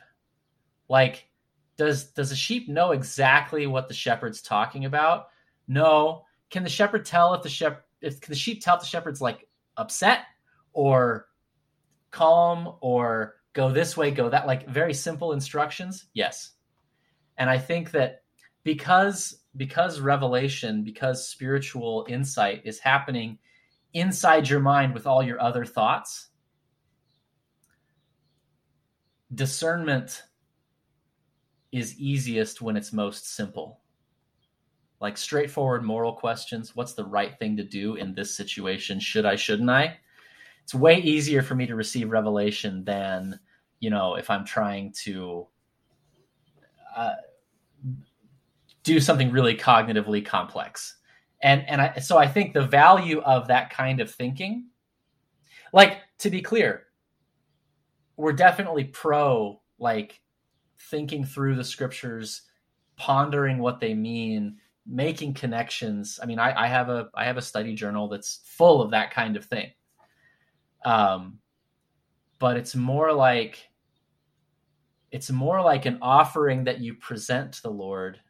S2: Like does does a sheep know exactly what the shepherd's talking about? No. Can the shepherd tell if the shepherd if the sheep tell the shepherd's like upset or calm or go this way, go that like very simple instructions? Yes. And I think that because because revelation, because spiritual insight is happening inside your mind with all your other thoughts, discernment is easiest when it's most simple. Like straightforward moral questions what's the right thing to do in this situation? Should I, shouldn't I? It's way easier for me to receive revelation than, you know, if I'm trying to. Uh, do something really cognitively complex. And and I so I think the value of that kind of thinking like to be clear, we're definitely pro like thinking through the scriptures, pondering what they mean, making connections. I mean, I, I have a I have a study journal that's full of that kind of thing. Um, but it's more like it's more like an offering that you present to the Lord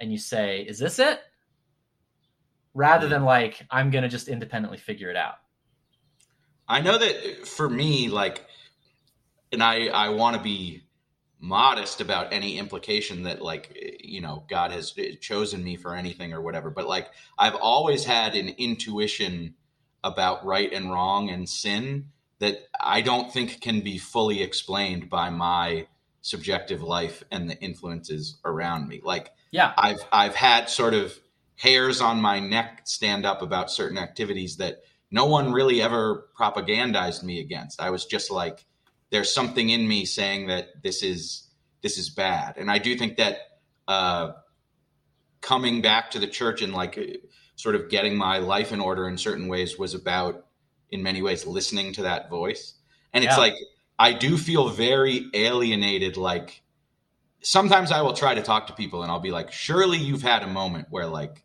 S2: and you say, "Is this it?" rather than like I'm going to just independently figure it out.
S1: I know that for me like and I I want to be modest about any implication that like you know God has chosen me for anything or whatever but like I've always had an intuition about right and wrong and sin that I don't think can be fully explained by my subjective life and the influences around me like
S2: yeah.
S1: I've I've had sort of hairs on my neck stand up about certain activities that no one really ever propagandized me against. I was just like there's something in me saying that this is this is bad. And I do think that uh, coming back to the church and like sort of getting my life in order in certain ways was about in many ways listening to that voice. And it's like I do feel very alienated like sometimes I will try to talk to people and I'll be like, surely you've had a moment where like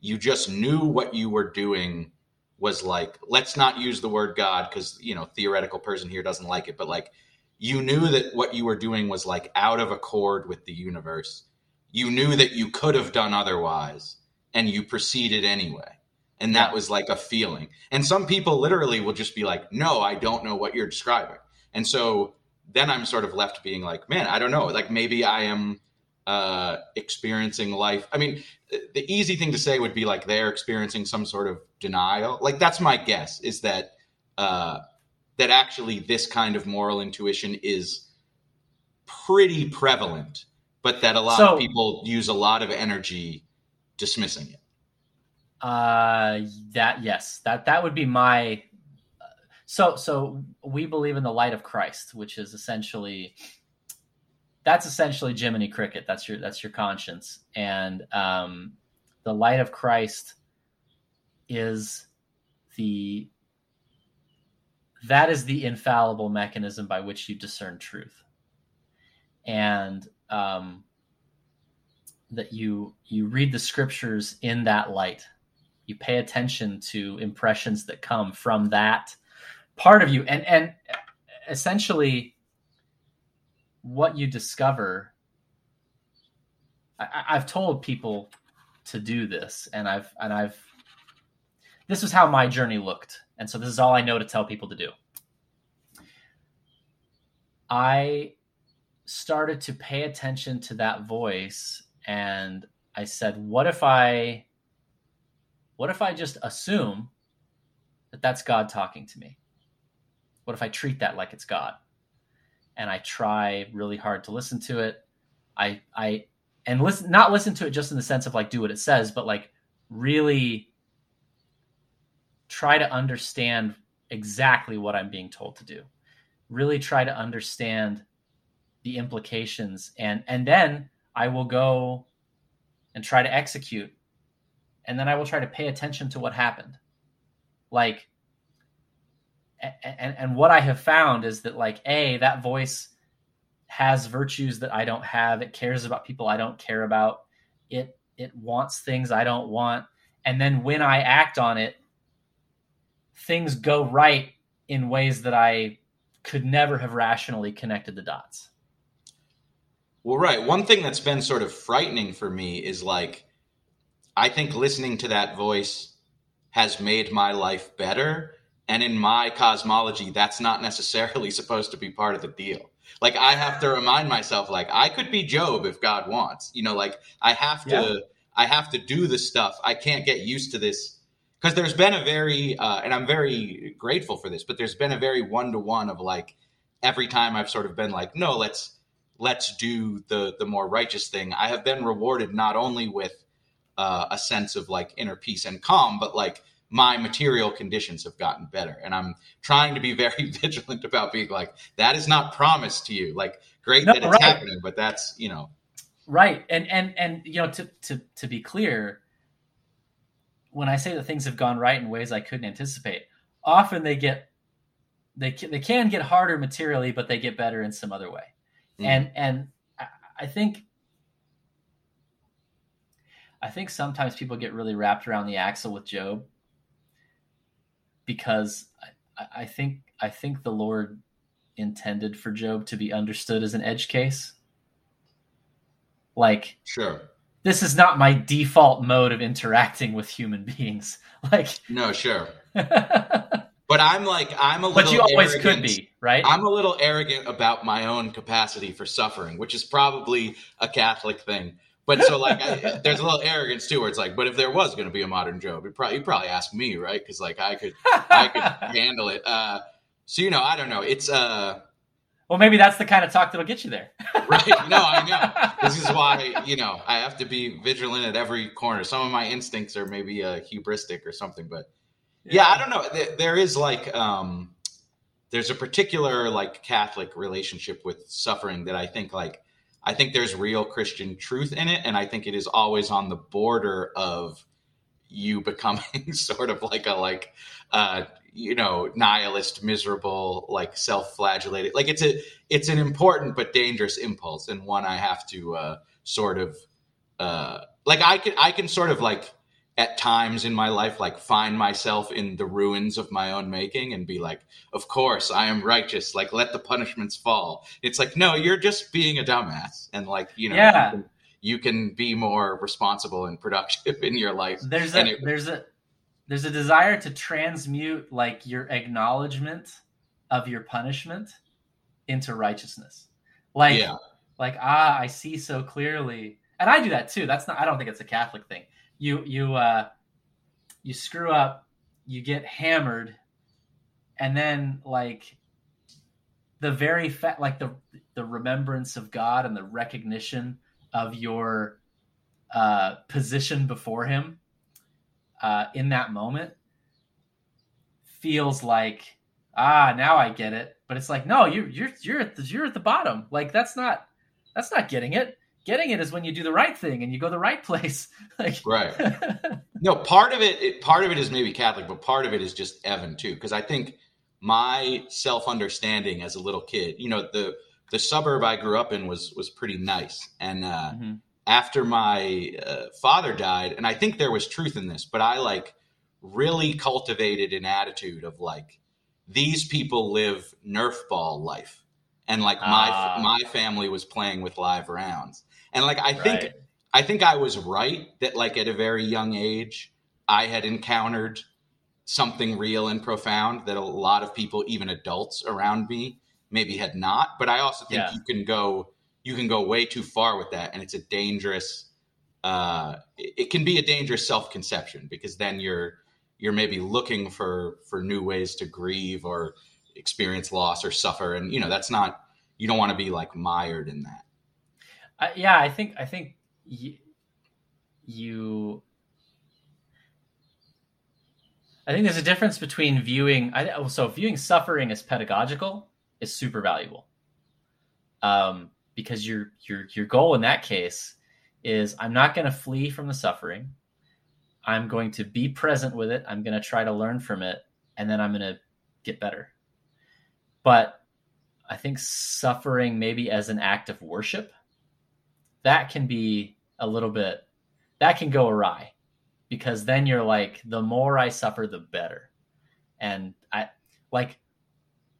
S1: you just knew what you were doing was like, let's not use the word God because, you know, theoretical person here doesn't like it, but like you knew that what you were doing was like out of accord with the universe. You knew that you could have done otherwise and you proceeded anyway. And that was like a feeling. And some people literally will just be like, no, I don't know what you're describing. And so then I'm sort of left being like, man, I don't know. Like maybe I am uh, experiencing life. I mean, the easy thing to say would be like they're experiencing some sort of denial. Like that's my guess is that uh, that actually this kind of moral intuition is pretty prevalent, but that a lot so, of people use a lot of energy dismissing it.
S2: Uh, that yes, that that would be my. So so we believe in the light of Christ, which is essentially that's essentially Jiminy Cricket. That's your that's your conscience, and um, the light of Christ is the that is the infallible mechanism by which you discern truth, and um, that you you read the scriptures in that light. You pay attention to impressions that come from that part of you. And and essentially what you discover I, have told people to do this and i've and i've this is how my journey looked. And so this is all i know to tell people to do. I started to pay attention to that voice and i said what if i what if I just assume that that's God talking to me? What if I treat that like it's God? And I try really hard to listen to it. I I and listen not listen to it just in the sense of like do what it says, but like really try to understand exactly what I'm being told to do. Really try to understand the implications and and then I will go and try to execute and then I will try to pay attention to what happened. Like, and and what I have found is that like a that voice has virtues that I don't have. It cares about people I don't care about. It it wants things I don't want. And then when I act on it, things go right in ways that I could never have rationally connected the dots.
S1: Well, right. One thing that's been sort of frightening for me is like I think listening to that voice has made my life better. And in my cosmology, that's not necessarily [laughs] supposed to be part of the deal. Like I have to remind myself, like I could be Job if God wants. You know, like I have to, yeah. I have to do the stuff. I can't get used to this because there's been a very, uh, and I'm very grateful for this, but there's been a very one to one of like every time I've sort of been like, no, let's let's do the the more righteous thing. I have been rewarded not only with uh, a sense of like inner peace and calm, but like my material conditions have gotten better. And I'm trying to be [laughs] very vigilant about being like, that is not promised to you. Like, great no, that it's right. happening, but that's, you know.
S2: Right. And, and, and, you know, to, to, to be clear, when I say that things have gone right in ways I couldn't anticipate, often they get, they, can, they can get harder materially, but they get better in some other way. Mm. And, and I think I think sometimes people get really wrapped around the axle with Job because I, I think I think the Lord intended for Job to be understood as an edge case. Like,
S1: sure,
S2: this is not my default mode of interacting with human beings. [laughs] Like,
S1: no, sure. [laughs] but I'm like, I'm a little.
S2: But you always arrogant. could be, right?
S1: I'm a little arrogant about my own capacity for suffering, which is probably a Catholic thing. But so like, I, [laughs] there's a little arrogance too, where it's like, but if there was going to be a modern Job, you'd probably, you'd probably ask me, right? Because like I could, I could [laughs] handle it. Uh, so you know, I don't know. It's uh,
S2: well, maybe that's the kind of talk that'll get you there. [laughs]
S1: right? No, I know. This is why you know I have to be vigilant at every corner. Some of my instincts are maybe uh, hubristic or something, but yeah, yeah I don't know. There, there is like um, there's a particular like Catholic relationship with suffering that I think like I think there's real Christian truth in it, and I think it is always on the border of you becoming [laughs] sort of like a like uh, you know nihilist miserable like self-flagellated like it's a it's an important but dangerous impulse and one i have to uh sort of uh like i can i can sort of like at times in my life like find myself in the ruins of my own making and be like of course i am righteous. Like let the punishments fall. It's like no you're just being a dumbass. And like you know
S2: Yeah.
S1: you, can, you can be more responsible and productive [laughs] in your life
S2: there's a
S1: it-
S2: there's a there's a desire to transmute like your acknowledgement of your punishment into righteousness. Like
S1: yeah.
S2: like ah i see so clearly. And i do that too. That's not i don't think it's a catholic thing you you uh you screw up you get hammered and then like the very fact like the the remembrance of god and the recognition of your uh position before him uh in that moment feels like ah now i get it. But it's like no you you're you're at the, you're at the bottom. Like that's not that's not getting it getting it is when you do the right thing and you go the right place [laughs] like
S1: right [laughs] No, part of it, it, part of it is maybe Catholic, but part of it is just Evan too. Because I think my self understanding as a little kid, you know, the the suburb I grew up in was was pretty nice, and uh,
S2: Mhm.
S1: after my uh, father died, and I think there was truth in this, but I like really cultivated an attitude of like these people live Nerf ball life, and like my
S2: Ah.
S1: my family was playing with live rounds, and like I think I think I was right that like at a very young age I had encountered something real and profound that a lot of people even adults around me maybe had not. But I also think
S2: Yeah.
S1: you can go you can go way too far with that and it's a dangerous uh it it can be a dangerous self-conception because then you're you're maybe looking for for new ways to grieve or experience loss or suffer. And you know that's not you don't want to be like mired in that
S2: I, yeah i think i think y- you i think there's a difference between viewing I, so viewing suffering as pedagogical is super valuable. Um, because your your your goal in that case is i'm not going to flee from the suffering. I'm going to be present with it. I'm going to try to learn from it and then i'm going to get better. But i think suffering maybe as an act of worship that can be a little bit that can go awry because then you're like the more i suffer the better. And i like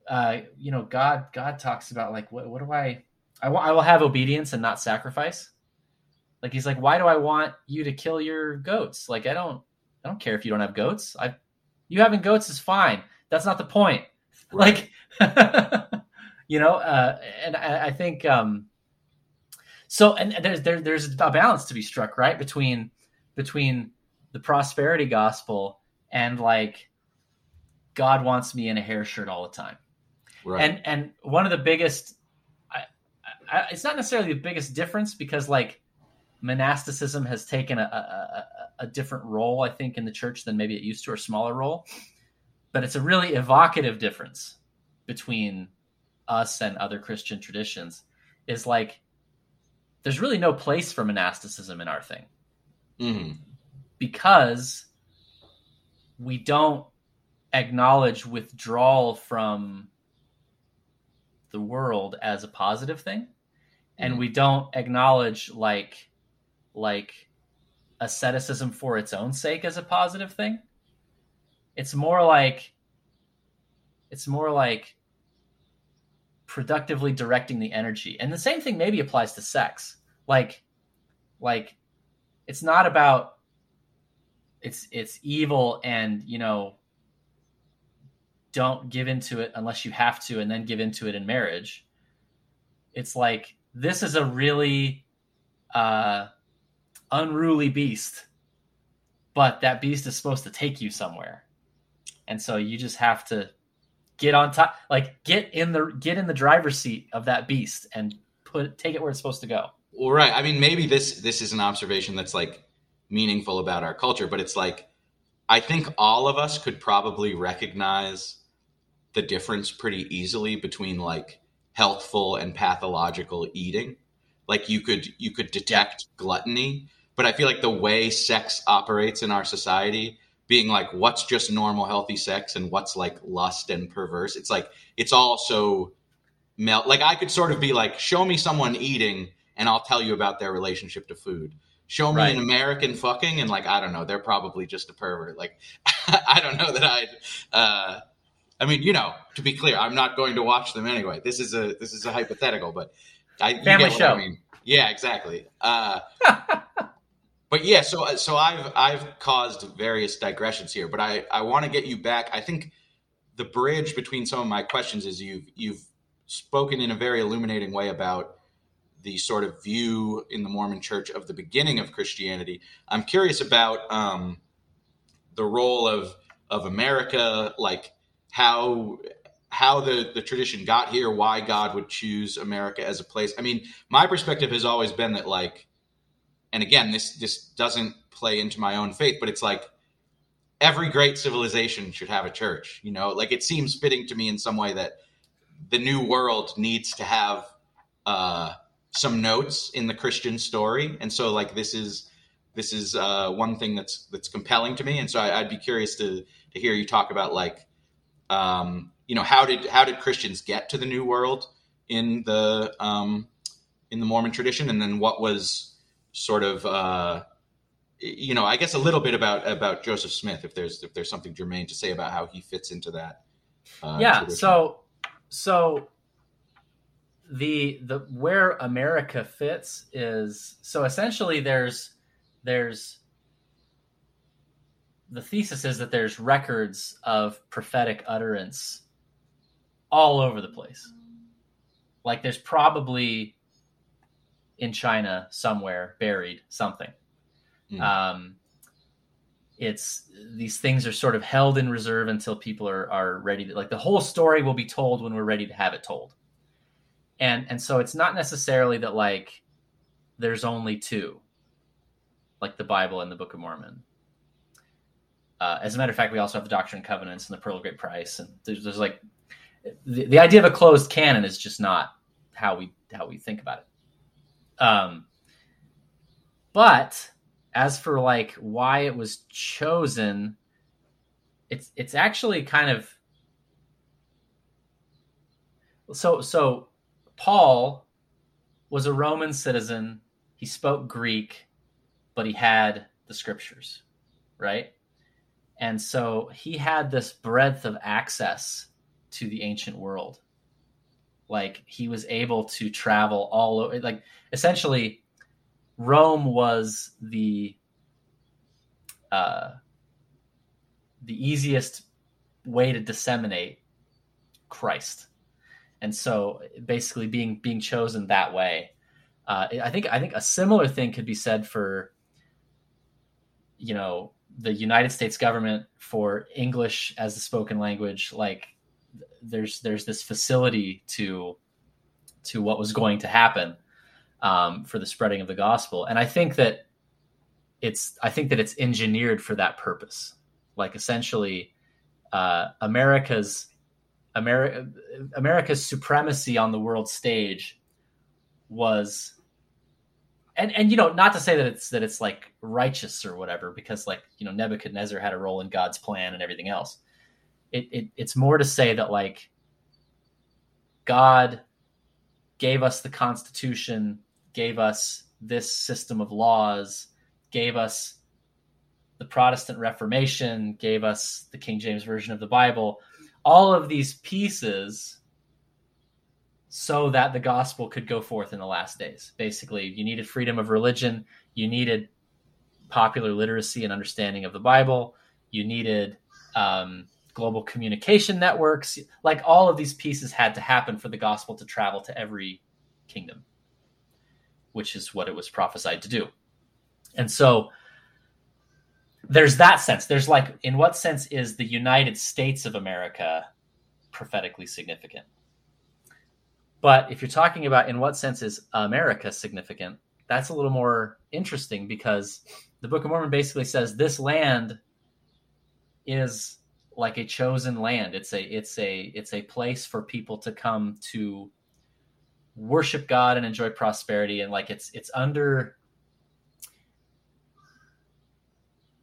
S2: uh you know god god talks about like what, what do i I I will have obedience and not sacrifice. Like he's like why do i want you to kill your goats? Like i don't i don't care if you don't have goats. I you having goats is fine. That's not the point. [laughs] Like [laughs] you know uh and i, I think um so and there's there, there's a balance to be struck right between between the prosperity gospel and like god wants me in a hair shirt all the time.
S1: Right.
S2: And and one of the biggest I, I, it's not necessarily the biggest difference because like monasticism has taken a, a, a, a different role i think in the church than maybe it used to or smaller role. But it's a really evocative difference between us and other christian traditions is like there's really no place for monasticism in our thing.
S1: Hmm
S2: because we don't acknowledge withdrawal from the world as a positive thing. And
S1: Mhm.
S2: we don't acknowledge like like asceticism for its own sake as a positive thing. It's more like it's more like productively directing the energy. And the same thing maybe applies to sex. Like like it's not about it's it's evil and you know don't give into it unless you have to and then give into it in marriage. It's like this is a really uh unruly beast but that beast is supposed to take you somewhere. And so you just have to get on top like get in the get in the driver's seat of that beast and put take it where it's supposed to go
S1: Well, right. I mean, maybe this this is an observation that's like meaningful about our culture, but it's like I think all of us could probably recognize the difference pretty easily between like healthful and pathological eating. Like you could you could detect gluttony, but I feel like the way sex operates in our society being like what's just normal healthy sex and what's like lust and perverse. It's like it's all so melt. Like I could sort of be like, show me someone eating, and I'll tell you about their relationship to food. Show me right. an American fucking, and like I don't know, they're probably just a pervert. Like [laughs] I don't know that I'd. Uh, I mean, you know, to be clear, I'm not going to watch them anyway. This is a this is a hypothetical, but
S2: I family show. I mean.
S1: Yeah, exactly. Uh, [laughs] but yeah, so so I've I've caused various digressions here, but I I want to get you back. I think the bridge between some of my questions is you've you've spoken in a very illuminating way about the sort of view in the Mormon Church of the beginning of Christianity. I'm curious about um, the role of of America, like how how the the tradition got here, why God would choose America as a place. I mean, my perspective has always been that like, and again, this this doesn't play into my own faith, but it's like every great civilization should have a church. You know, like it seems fitting to me in some way that the new world needs to have uh, some notes in the Christian story, and so like this is this is uh, one thing that's that's compelling to me, and so I, would be curious to to hear you talk about like um, you know how did how did Christians get to the New World in the um, in the Mormon tradition, and then what was sort of uh, you know I guess a little bit about about Joseph Smith if there's if there's something germane to say about how he fits into that.
S2: Uh, yeah. Tradition. So so the the where America fits is so essentially there's there's the thesis is that there's records of prophetic utterance all over the place. Like there's probably in China somewhere buried something. Mm. Um, it's these things are sort of held in reserve until people are are ready to like the whole story will be told when we're ready to have it told. And and so it's not necessarily that like there's only two, like the Bible and the Book of Mormon. Uh, as a matter of fact, we also have the Doctrine and Covenants and the Pearl of Great Price, and there's, there's like the, the idea of a closed canon is just not how we how we think about it. Um, but as for like why it was chosen, it's it's actually kind of so so Paul was a Roman citizen. He spoke Greek, but he had the scriptures, right? And so he had this breadth of access to the ancient world. Like he was able to travel all over, like essentially, Rome was the uh, the easiest way to disseminate Christ, and so basically being being chosen that way. Uh, I think I think a similar thing could be said for you know the United States government for English as the spoken language, like there's there's this facility to to what was going to happen um, for the spreading of the gospel, and I think that it's I think that it's engineered for that purpose. Like essentially, uh, America's America America's supremacy on the world stage was and and you know not to say that it's that it's like righteous or whatever because like you know nebuchadnezzar had a role in god's plan and everything else it, it it's more to say that like god gave us the constitution gave us this system of laws gave us the protestant reformation gave us the king james version of the bible all of these pieces so that the gospel could go forth in the last days. Basically, you needed freedom of religion, you needed popular literacy and understanding of the Bible, you needed um, global communication networks. Like all of these pieces had to happen for the gospel to travel to every kingdom, which is what it was prophesied to do. And so there's that sense. There's like, in what sense is the United States of America prophetically significant? But if you're talking about in what sense is America significant, that's a little more interesting because the Book of Mormon basically says this land is like a chosen land. It's a it's a it's a place for people to come to worship God and enjoy prosperity and like it's it's under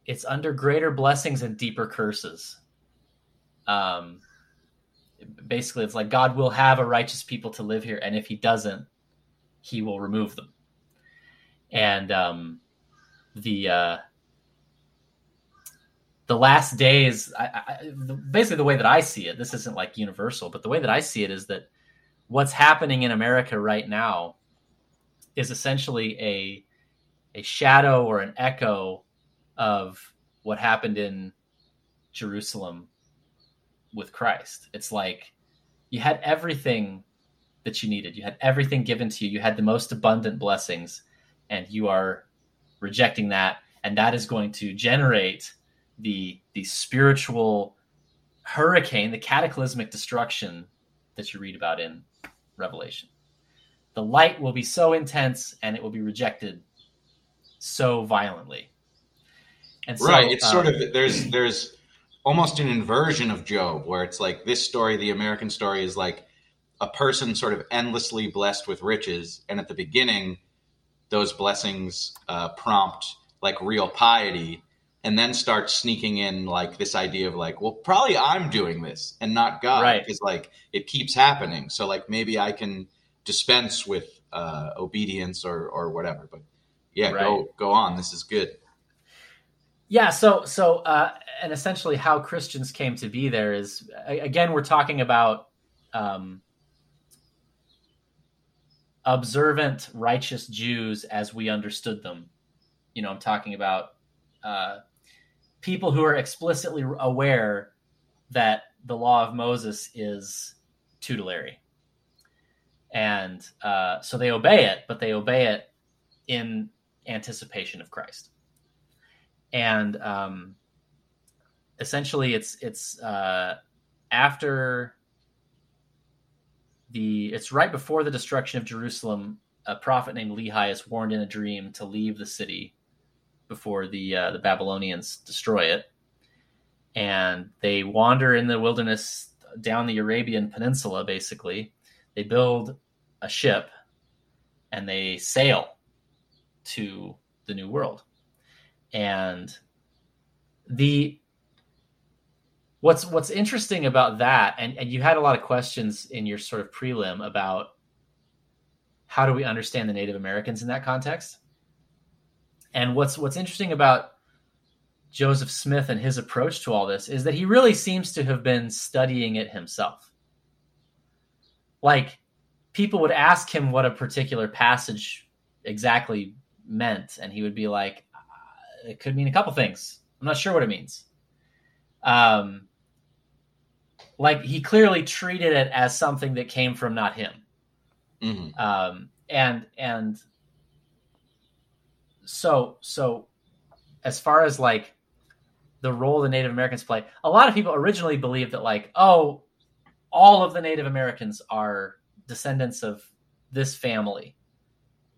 S2: it's under greater blessings and deeper curses. Um, basically, it's like God will have a righteous people to live here, and if He doesn't, He will remove them. And um, the uh, the last days, I, I, basically the way that I see it, this isn't like universal, but the way that I see it is that what's happening in America right now is essentially a a shadow or an echo of what happened in Jerusalem with Christ. It's like you had everything that you needed. You had everything given to you. You had the most abundant blessings, and you are rejecting that, and that is going to generate the the spiritual hurricane, the cataclysmic destruction that you read about in Revelation. The light will be so intense and it will be rejected so violently.
S1: And so, right, it's um, sort of there's there's almost an inversion of Job where it's like this story, the American story is like a person sort of endlessly blessed with riches and at the beginning those blessings uh, prompt like real piety and then start sneaking in like this idea of like, well, probably I'm doing this and not God, right? Because like it keeps happening, so like maybe I can dispense with uh, obedience or or whatever. But yeah, right. go go on. This is good.
S2: Yeah. So so uh, and essentially how Christians came to be there is again we're talking about. Um, observant righteous Jews as we understood them. You know, I'm talking about uh, people who are explicitly aware that the law of Moses is tutelary. And uh, so they obey it, but they obey it in anticipation of Christ. And um, essentially, it's it's uh, after the it's right before the destruction of Jerusalem. A prophet named Lehi is warned in a dream to leave the city before the uh, the Babylonians destroy it, and they wander in the wilderness down the Arabian Peninsula. Basically, they build a ship and they sail to the New World, and the what's what's interesting about that, and, and you had a lot of questions in your sort of prelim about how do we understand the Native Americans in that context and what's what's interesting about Joseph Smith and his approach to all this is that he really seems to have been studying it himself. Like people would ask him what a particular passage exactly meant, and he would be like, uh, "It could mean a couple things. I'm not sure what it means." Um, like he clearly treated it as something that came from not him. Mm-hmm. Um, and and so so as far as like the role the Native Americans play, a lot of people originally believed that like, oh, all of the Native Americans are descendants of this family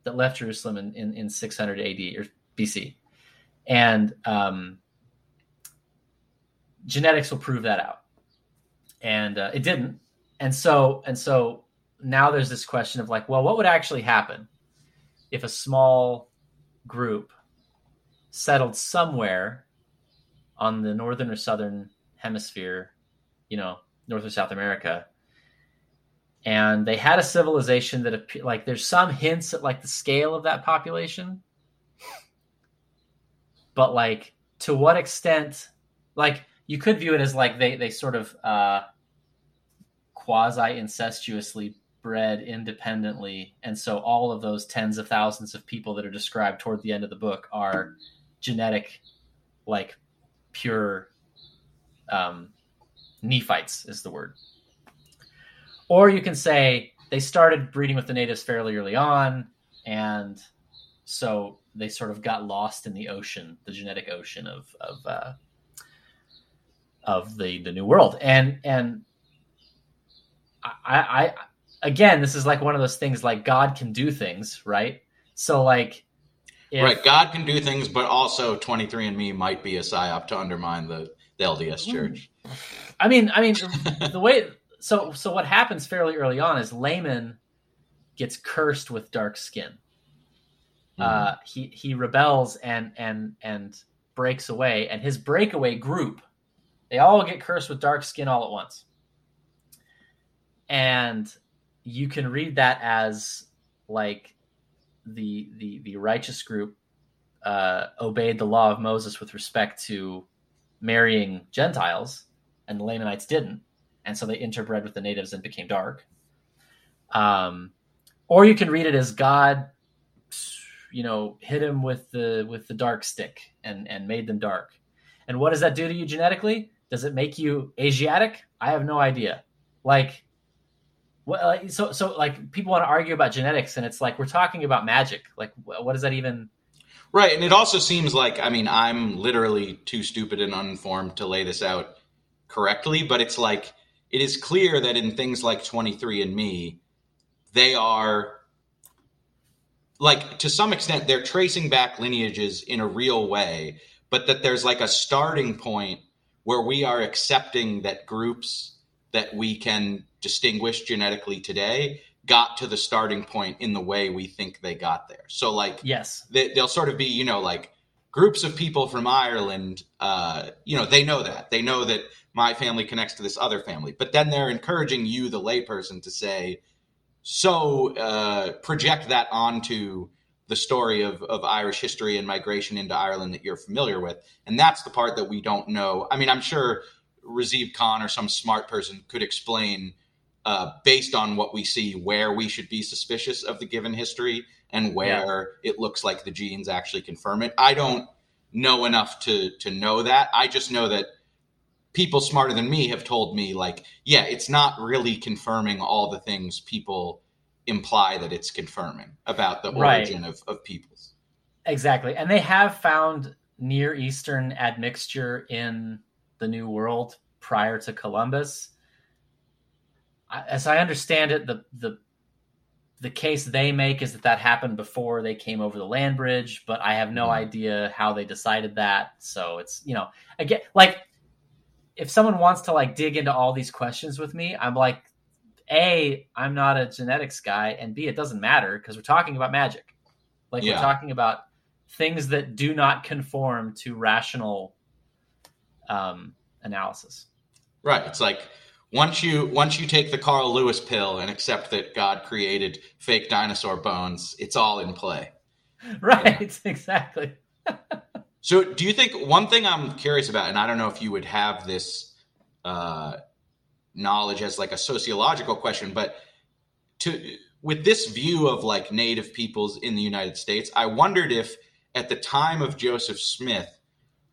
S2: that left Jerusalem in, in, in 600 AD or BC. And um, genetics will prove that out. And uh, it didn't. And so, and so now there's this question of like, well, what would actually happen if a small group settled somewhere on the northern or southern hemisphere, you know, North or South America. And they had a civilization that, like, there's some hints at like the scale of that population, but like, to what extent, like, you could view it as like they they sort of uh, quasi incestuously bred independently. And so all of those tens of thousands of people that are described toward the end of the book are genetic like pure um, nephites is the word. Or you can say they started breeding with the natives fairly early on and so they sort of got lost in the ocean the genetic ocean of of uh, of the the new world. And and I, I again, this is like one of those things like God can do things, right? So like
S1: if, right, God can do things, but also 23andMe might be a psyop to undermine the, the LDS hmm. church.
S2: I mean, I mean, [laughs] the way so so what happens fairly early on is Laman gets cursed with dark skin. Mm-hmm. Uh, he he rebels and and and breaks away, and his breakaway group, they all get cursed with dark skin all at once. And you can read that as like the the the righteous group uh, obeyed the law of Moses with respect to marrying Gentiles, and the Lamanites didn't, and so they interbred with the natives and became dark. Um, or you can read it as God, you know, hit him with the with the dark stick and and made them dark. And what does that do to you genetically? Does it make you Asiatic? I have no idea. Like, what? So so like people want to argue about genetics, and it's like we're talking about magic. Like, what does that even?
S1: Right, and it also seems like I mean I'm literally too stupid and uninformed to lay this out correctly, but it's like it is clear that in things like 23andMe, they are like to some extent they're tracing back lineages in a real way, but that there's like a starting point where we are accepting that groups that we can distinguish genetically today got to the starting point in the way we think they got there. So like
S2: yes,
S1: they, will sort of be you know like groups of people from Ireland. Uh, you know they know that they know that my family connects to this other family, but then they're encouraging you, the layperson, to say so uh, project that onto the story of, of Irish history and migration into Ireland that you're familiar with. And that's the part that we don't know. I mean, I'm sure Razib Khan or some smart person could explain uh, based on what we see, where we should be suspicious of the given history and where yeah. it looks like the genes actually confirm it. I don't know enough to to know that. I just know that people smarter than me have told me like, yeah, it's not really confirming all the things people imply that it's confirming about the origin right. of, of peoples.
S2: Exactly. And they have found Near Eastern admixture in the New World prior to Columbus as I understand it, the the the case they make is that that happened before they came over the land bridge, but I have no mm. idea how they decided that. So it's you know again like if someone wants to like dig into all these questions with me, I'm like, a I'm not a genetics guy, and b it doesn't matter because we're talking about magic. Like yeah. we're talking about things that do not conform to rational um, analysis.
S1: Right. It's like once you once you take the Carl Lewis pill and accept that God created fake dinosaur bones, it's all in play. [laughs]
S2: Right, yeah. exactly. [laughs]
S1: so, do you think one thing I'm curious about, and I don't know if you would have this uh, knowledge as like a sociological question, but to with this view of like native peoples in the United States, I wondered if at the time of Joseph Smith,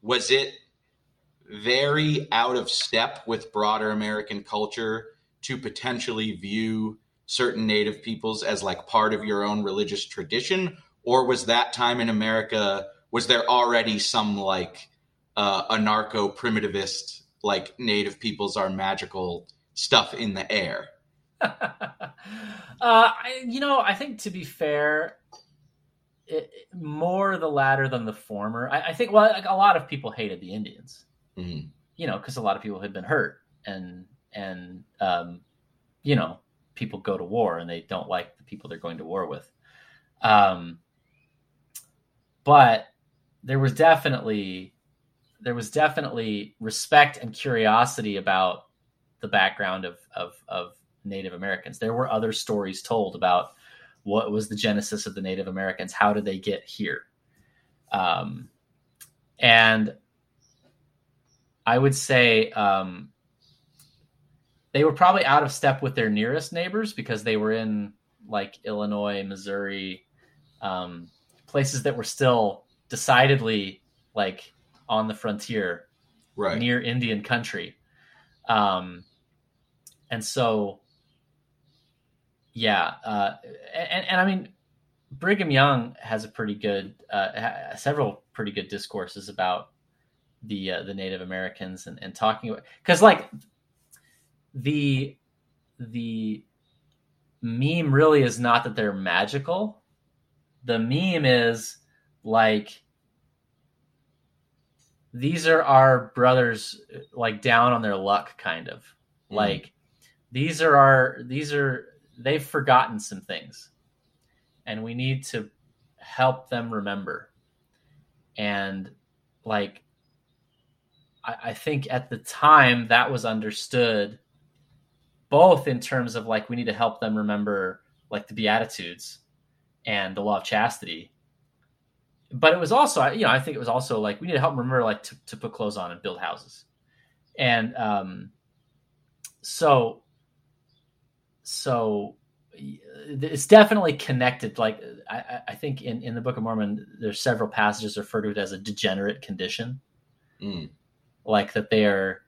S1: was it very out of step with broader American culture to potentially view certain native peoples as like part of your own religious tradition? Or was that time in america was there already some like uh, anarcho primitivist like native peoples are magical stuff in the air? [laughs]
S2: Uh, I, you know i think to be fair it, more the latter than the former. I, I think well like a lot of people hated the indians mm-hmm. you know, because a lot of people had been hurt and and um, you know, people go to war and they don't like the people they're going to war with. Um, but there was definitely there was definitely respect and curiosity about the background of, of, of Native Americans. There were other stories told about what was the genesis of the Native Americans, how did they get here, um, and I would say um, they were probably out of step with their nearest neighbors because they were in like Illinois, Missouri, um, places that were still decidedly like on the frontier,
S1: right.
S2: near Indian country. Um, and so, yeah, uh, and, and I mean, Brigham Young has a pretty good, uh, several pretty good discourses about the uh, the Native Americans and, and talking about because like the the meme really is not that they're magical. The meme is like these are our brothers like down on their luck kind of mm. like these are our these are they've forgotten some things and we need to help them remember and like I, I think at the time that was understood both in terms of like we need to help them remember like the beatitudes and the law of chastity. But it was also you know i think it was also like we need to help them remember like to, to put clothes on and build houses. And um so so it's definitely connected like I, I think in, in the book of mormon there's several passages referred to it as a degenerate condition.
S1: Mm.
S2: Like that they are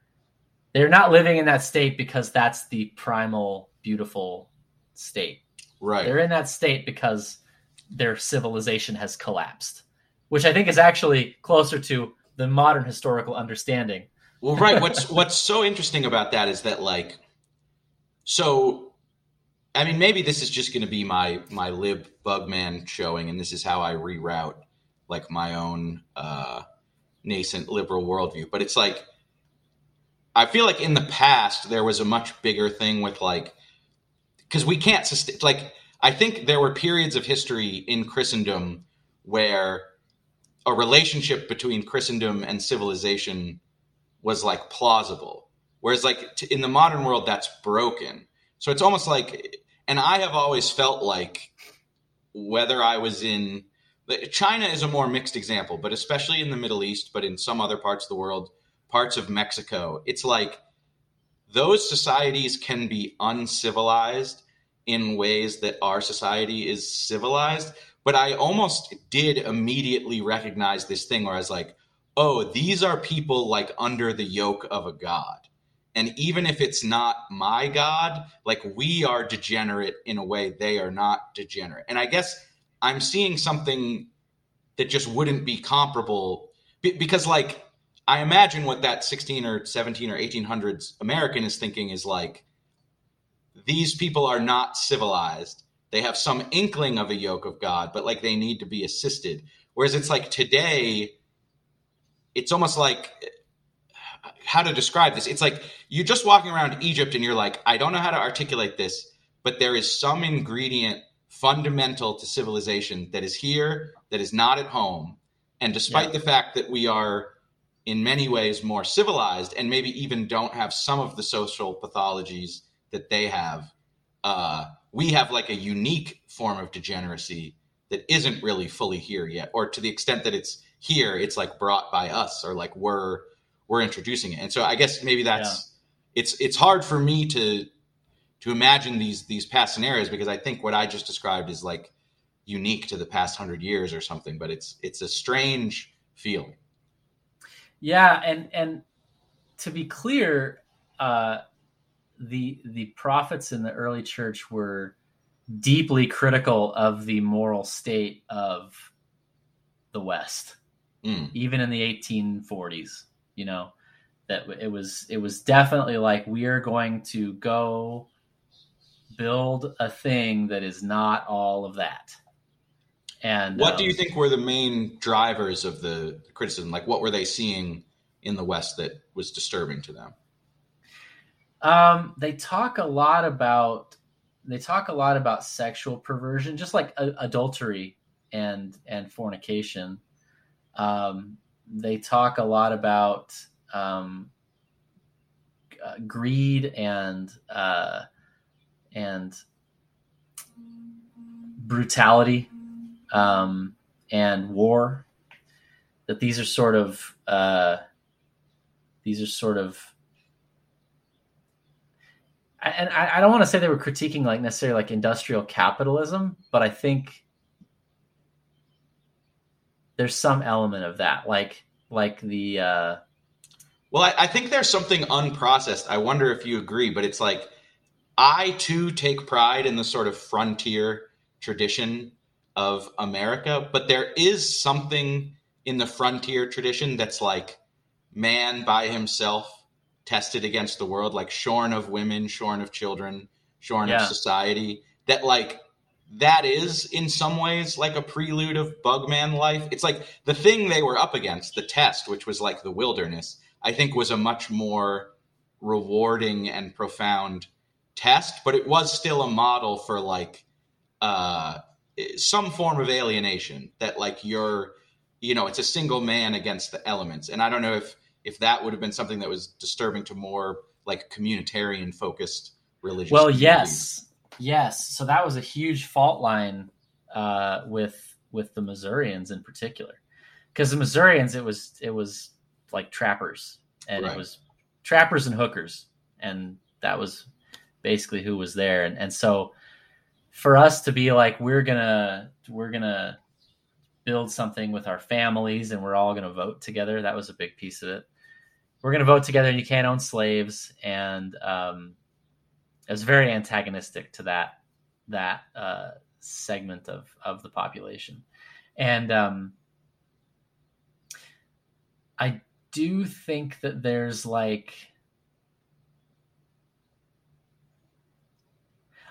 S2: they're not living in that state because that's the primal beautiful state
S1: Right.
S2: they're in that state because their civilization has collapsed which i think is actually closer to the modern historical understanding
S1: Well, right. [laughs] What's what's so interesting about that is that like, so, I mean, maybe this is just going to be my my lib bugman showing, and this is how I reroute like my own uh, nascent liberal worldview. But it's like, I feel like in the past there was a much bigger thing with like, because we can't sustain. Like, I think there were periods of history in Christendom where a relationship between Christendom and civilization was like plausible whereas like t- in the modern world that's broken so it's almost like and i have always felt like whether i was in china is a more mixed example but especially in the middle east but in some other parts of the world parts of mexico it's like those societies can be uncivilized in ways that our society is civilized but i almost did immediately recognize this thing where i was like oh, these are people like under the yoke of a god. And even if it's not my God, like we are degenerate in a way they are not degenerate. And I guess I'm seeing something that just wouldn't be comparable because, like, I imagine what that 16 or 17 or 1800s American is thinking is like, these people are not civilized. They have some inkling of a yoke of God, but like they need to be assisted. Whereas it's like today, it's almost like uh, how to describe this. It's like you're just walking around Egypt and you're like, I don't know how to articulate this, but there is some ingredient fundamental to civilization that is here, that is not at home. And despite yeah. the fact that we are in many ways more civilized and maybe even don't have some of the social pathologies that they have, uh, we have like a unique form of degeneracy that isn't really fully here yet, or to the extent that it's here it's like brought by us or like we're we're introducing it and so i guess maybe that's yeah. it's it's hard for me to to imagine these these past scenarios because i think what i just described is like unique to the past hundred years or something but it's it's a strange feeling
S2: yeah and and to be clear uh the the prophets in the early church were deeply critical of the moral state of the west
S1: mm.
S2: even in the 1840s you know that it was it was definitely like we are going to go build a thing that is not all of that. And
S1: what um, do you think were the main drivers of the criticism? Like what were they seeing in the west that was disturbing to them?
S2: Um, they talk a lot about they talk a lot about sexual perversion just like a, adultery and and fornication. Um, they talk a lot about um, uh, greed and uh, and brutality um, and war. That these are sort of uh, these are sort of and I, I don't want to say they were critiquing like necessarily like industrial capitalism, but I think there's some element of that, like like the. Uh,
S1: well, I, I think there's something unprocessed. I wonder if you agree, but it's like I too take pride in the sort of frontier tradition of America, but there is something in the frontier tradition that's like man by himself tested against the world, like shorn of women, shorn of children, shorn yeah. of society. That like that is in some ways like a prelude of Bugman life. It's like the thing they were up against, the test, which was like the wilderness, I think was a much more rewarding and profound test, but it was still a model for like uh, some form of alienation that like you're, you know, it's a single man against the elements. And I don't know if if that would have been something that was disturbing to more like communitarian focused religious.
S2: Well, yes, yes. So that was a huge fault line uh, with with the Missourians in particular, because the Missourians it was it was like trappers and right. it was trappers and hookers, and that was basically who was there, and and so for us to be like we're gonna we're gonna build something with our families and we're all gonna vote together that was a big piece of it. We're gonna vote together and you can't own slaves. And um, it was very antagonistic to that that uh, segment of of the population. And um, i do think that there's like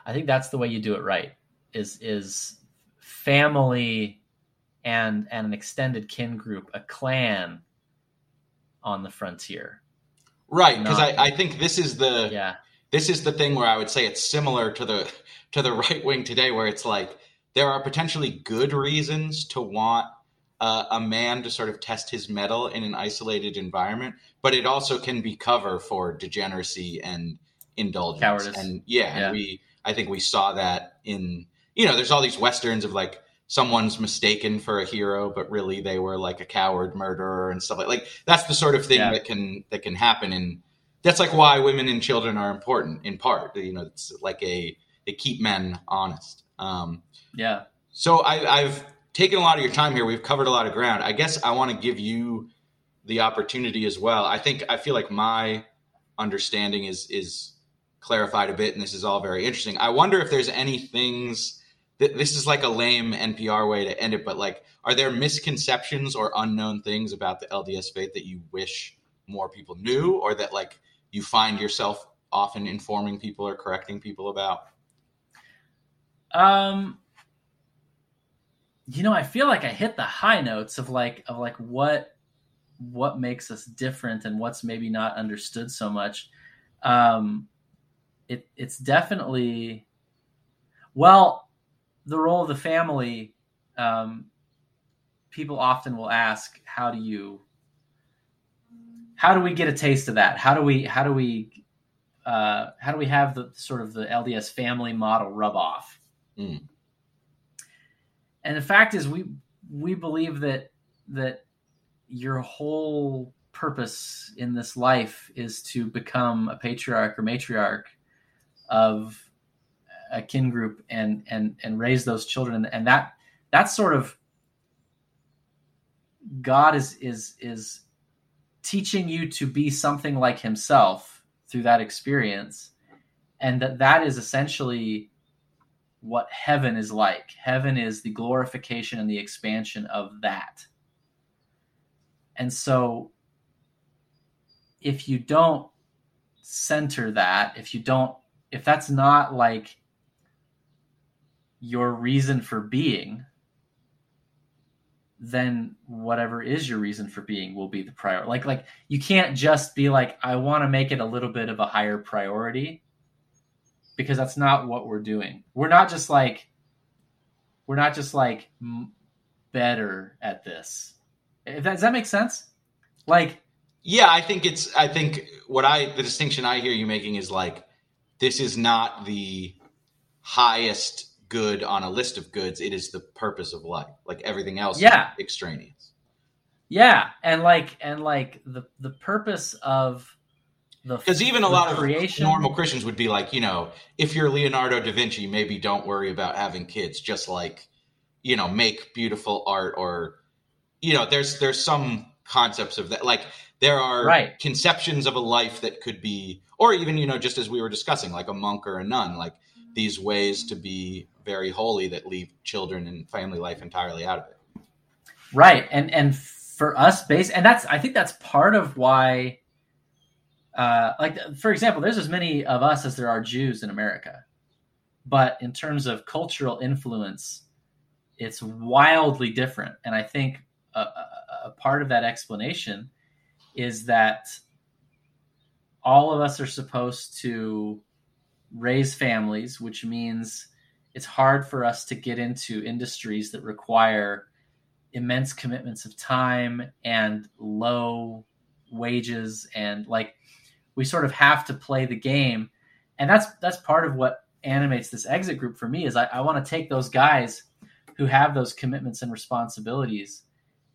S2: I think that's the way you do it right. Is is family and and an extended kin group, a clan on the frontier.
S1: Right, because I, I think this is the
S2: yeah
S1: this is the thing where I would say it's similar to the to the [laughs] right wing today, where it's like there are potentially good reasons to want uh, a man to sort of test his mettle in an isolated environment, but it also can be cover for degeneracy and indulgence.
S2: Cowardice.
S1: And yeah, yeah. And we I think we saw that in you know, there's all these westerns of like someone's mistaken for a hero, but really they were like a coward murderer and stuff like like that's the sort of thing yeah. that can that can happen and that's like why women and children are important in part. You know, it's like a they keep men honest. Um,
S2: yeah.
S1: So I, I've taken a lot of your time here. We've covered a lot of ground. I guess I want to give you the opportunity as well. I think I feel like my understanding is is clarified a bit, and this is all very interesting. I wonder if there's any things that this is like a lame NPR way to end it, but like, are there misconceptions or unknown things about the LDS faith that you wish more people knew, or that like you find yourself often informing people or correcting people about?
S2: Um, you know, I feel like I hit the high notes of like of like what what makes us different and what's maybe not understood so much. Um, it it's definitely well the role of the family. Um, people often will ask, "How do you? How do we get a taste of that? How do we? How do we? Uh, how do we have the sort of the LDS family model rub off?" Mm. And the fact is, we we believe that that your whole purpose in this life is to become a patriarch or matriarch of a kin group and and and raise those children. And that that's sort of god is is is teaching you to be something like himself through that experience. And that that is essentially what heaven is like. Heaven is the glorification and the expansion of that. And so if you don't center that if you don't if that's not like your reason for being, then whatever is your reason for being will be the priority. Like like you can't just be like I want to make it a little bit of a higher priority because that's not what we're doing. We're not just like we're not just like better at this. That, does that make sense? Like
S1: yeah, I think it's I think what I the distinction I hear you making is like this is not the highest good on a list of goods. It is the purpose of life. Like everything else
S2: yeah.
S1: extraneous.
S2: Yeah. And like and like the the purpose of
S1: the because even a lot creation. of normal Christians would be like, you know, if you're Leonardo da Vinci, maybe don't worry about having kids. Just like, you know, make beautiful art or, you know, there's there's some concepts of that. Like there are
S2: right.
S1: conceptions of a life that could be or even you know just as we were discussing like a monk or a nun like these ways to be very holy that leave children and family life entirely out of it.
S2: Right. And and for us base and that's i think that's part of why uh like for example there's as many of us as there are jews in america. But in terms of cultural influence it's wildly different. And i think a, a, a part of that explanation is that all of us are supposed to raise families, which means it's hard for us to get into industries that require immense commitments of time and low wages and like we sort of have to play the game. And that's that's part of what animates this exit group for me is I, I want to take those guys who have those commitments and responsibilities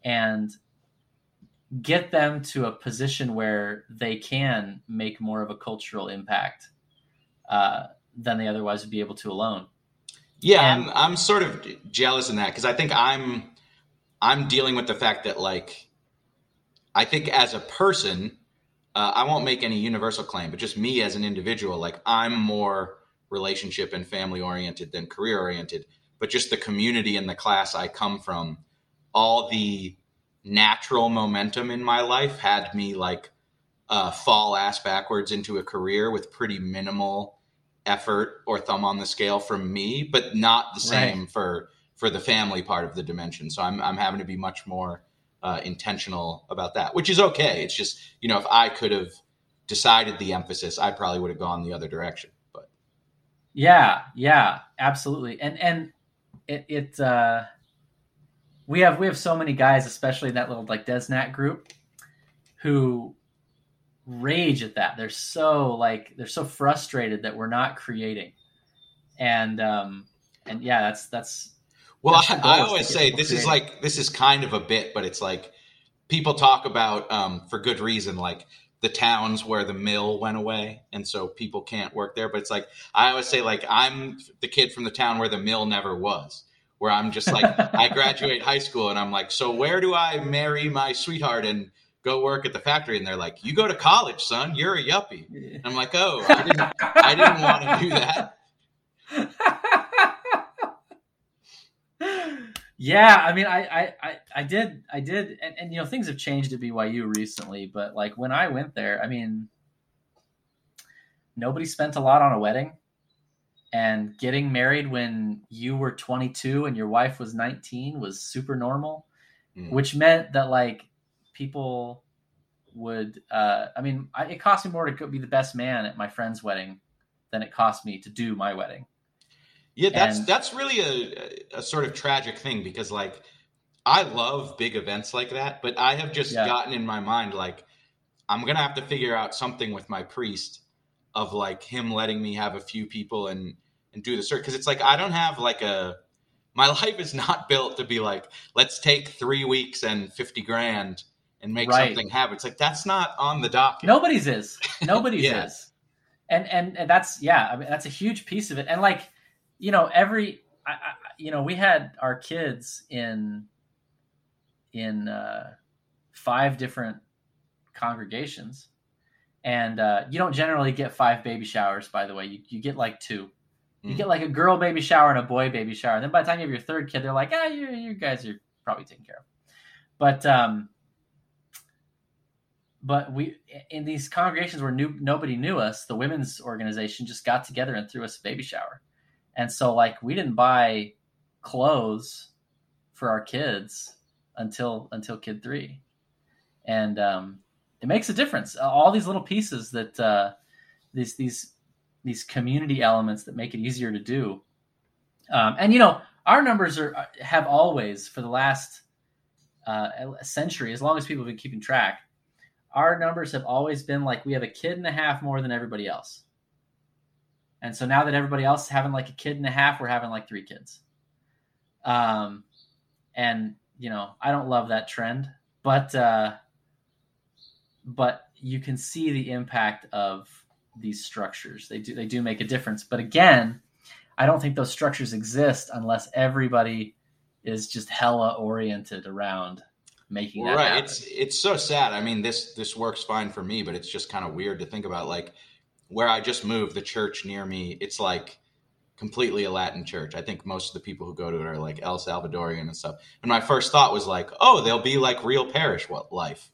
S2: and get them to a position where they can make more of a cultural impact uh, than they otherwise would be able to alone.
S1: Yeah, and, I'm, I'm sort of jealous in that because I think I'm I'm dealing with the fact that like I think as a person, uh, I won't make any universal claim, but just me as an individual, like I'm more relationship and family oriented than career oriented. But just the community and the class I come from, all the natural momentum in my life had me like uh, fall ass backwards into a career with pretty minimal effort or thumb on the scale from me, but not the same right. for for the family part of the dimension. So I'm I'm having to be much more uh, intentional about that, which is okay. It's just you know if I could have decided the emphasis, I probably would have gone the other direction. But
S2: yeah, yeah, absolutely, and and it it uh, we have we have so many guys, especially in that little like DezNat group, who rage at that. They're so like they're so frustrated that we're not creating, and um, and yeah, that's that's.
S1: Well, that's I, I always say this creating. is like this is kind of a bit, but it's like people talk about um, for good reason, like the towns where the mill went away, and so people can't work there. But it's like I always say, like I'm the kid from the town where the mill never was where I'm just like, [laughs] I graduate high school and I'm like, so where do I marry my sweetheart and go work at the factory? And they're like, you go to college, son. You're a yuppie. And I'm like, oh, I didn't, I didn't want to
S2: do that. [laughs] Yeah, I mean, I, I, I, did, I did, and, and you know, things have changed at BYU recently, but like when I went there, I mean, nobody spent a lot on a wedding and getting married when you were 22 and your wife was 19 was super normal mm. which meant that like people would uh i mean I, it cost me more to be the best man at my friend's wedding than it cost me to do my wedding
S1: yeah that's and, that's really a, a sort of tragic thing because like i love big events like that but i have just yeah. gotten in my mind like i'm gonna have to figure out something with my priest of like him letting me have a few people and and do the search because it's like I don't have like a my [laughs] life is not built to be like let's take three weeks and fifty grand and make right. something happen. It's like that's not on the docket.
S2: Nobody's is. [laughs] Nobody's yeah. is. And, and and that's yeah. I mean that's a huge piece of it. And like you know every I, I, you know we had our kids in in uh, five different congregations and uh, you don't generally get five baby showers by the way. You, you get like two. You mm. get like a girl baby shower and a boy baby shower. And then by the time you have your third kid they're like ah you, you guys are probably taken care of. But um but we in these congregations where new, nobody knew us the women's organization just got together and threw us a baby shower. And so like we didn't buy clothes for our kids until until kid three. And um it makes a difference. All these little pieces that uh, these these these community elements that make it easier to do. Um, and you know, our numbers are uh, have always for the last uh, century, as long as people have been keeping track, our numbers have always been like we have a kid and a half more than everybody else. And so now that everybody else is having like a kid and a half, we're having like three kids. Um, and you know, I don't love that trend, but uh, but you can see the impact of these structures. They do they do make a difference. But again, I don't think those structures exist unless everybody is just hella oriented around making well, that right. Happen.
S1: It's it's so sad. I mean, this this works fine for me, but it's just kind of weird to think about. Like where I just moved, the church near me, it's like completely a Latin church. I think most of the people who go to it are like El Salvadorian and stuff. And my first thought was like, oh, they'll be like real parish what life.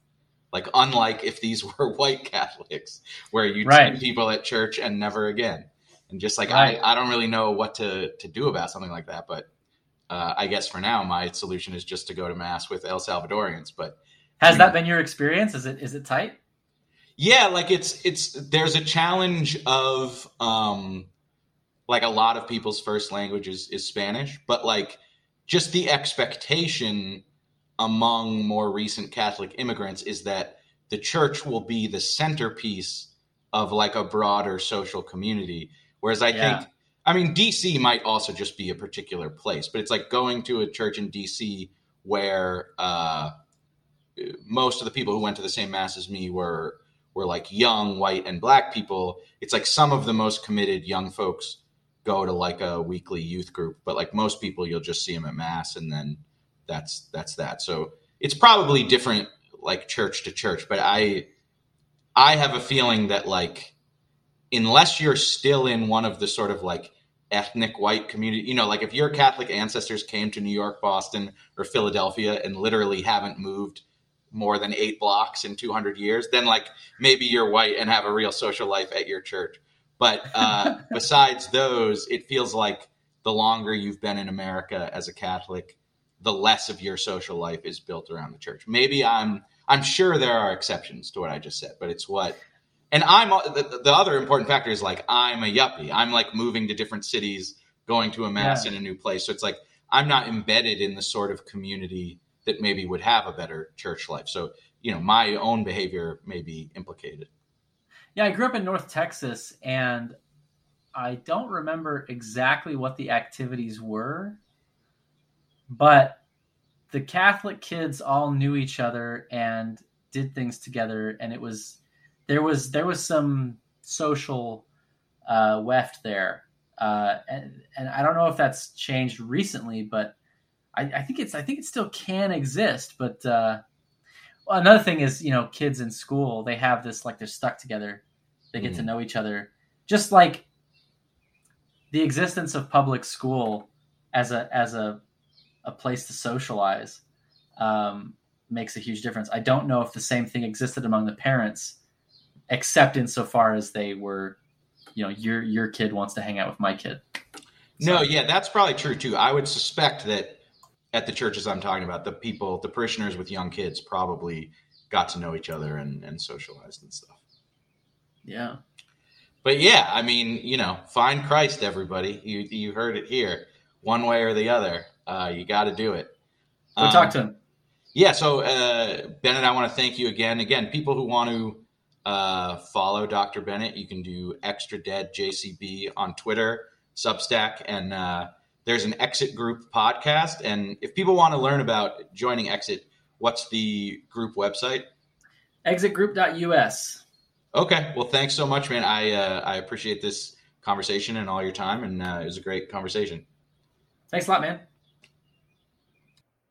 S1: Like unlike if these [laughs] were white Catholics, where you right. see people at church and never again, and just like right. I, I don't really know what to to do about something like that. But uh, I guess for now, my solution is just to go to mass with El Salvadorians. But
S2: has that know, been your experience? Is it is it tight?
S1: Yeah, like it's it's there's a challenge of um like a lot of people's first language is, is Spanish, but like just the expectation among more recent Catholic immigrants is that the church will be the centerpiece of like a broader social community. Whereas I yeah. think, I mean, DC might also just be a particular place, but it's like going to a church in DC where uh, most of the people who went to the same mass as me were were like young white and black people. It's like some of the most committed young folks go to like a weekly youth group, but like most people, you'll just see them at mass, and then that's that's that. So it's probably different like church to church, but I I have a feeling that like unless you're still in one of the sort of like ethnic white community, you know, like if your Catholic ancestors came to New York, Boston, or Philadelphia and literally haven't moved more than eight blocks in 200 years, then like maybe you're white and have a real social life at your church. But uh, [laughs] besides those, it feels like the longer you've been in America as a Catholic, the less of your social life is built around the church. Maybe I'm I'm sure there are exceptions to what I just said, but it's what and I'm the, the other important factor is like I'm a yuppie. I'm like moving to different cities, going to a mass yeah. in a new place. So it's like I'm not embedded in the sort of community that maybe would have a better church life. So, you know, my own behavior may be implicated.
S2: Yeah, I grew up in North Texas and I don't remember exactly what the activities were, but the Catholic kids all knew each other and did things together, and it was there was there was some social uh, weft there, uh, and and I don't know if that's changed recently, but I, I think it's I think it still can exist. But uh, well, another thing is you know kids in school they have this like they're stuck together, they get mm. to know each other, just like the existence of public school as a as a a place to socialize um, makes a huge difference. I don't know if the same thing existed among the parents, except insofar as they were, you know, your your kid wants to hang out with my kid.
S1: So. No, yeah, that's probably true too. I would suspect that at the churches I'm talking about, the people, the parishioners with young kids, probably got to know each other and, and socialized and stuff.
S2: Yeah.
S1: But yeah, I mean, you know, find Christ, everybody. You you heard it here, one way or the other. Uh, you got to do it.
S2: Go um, talk to him.
S1: Yeah. So, uh, Bennett, I want to thank you again. Again, people who want to uh, follow Dr. Bennett, you can do Extra Dead JCB on Twitter, Substack, and uh, there's an Exit Group podcast. And if people want to learn about joining Exit, what's the group website?
S2: Exitgroup.us.
S1: Okay. Well, thanks so much, man. I uh, I appreciate this conversation and all your time, and uh, it was a great conversation.
S2: Thanks a lot, man.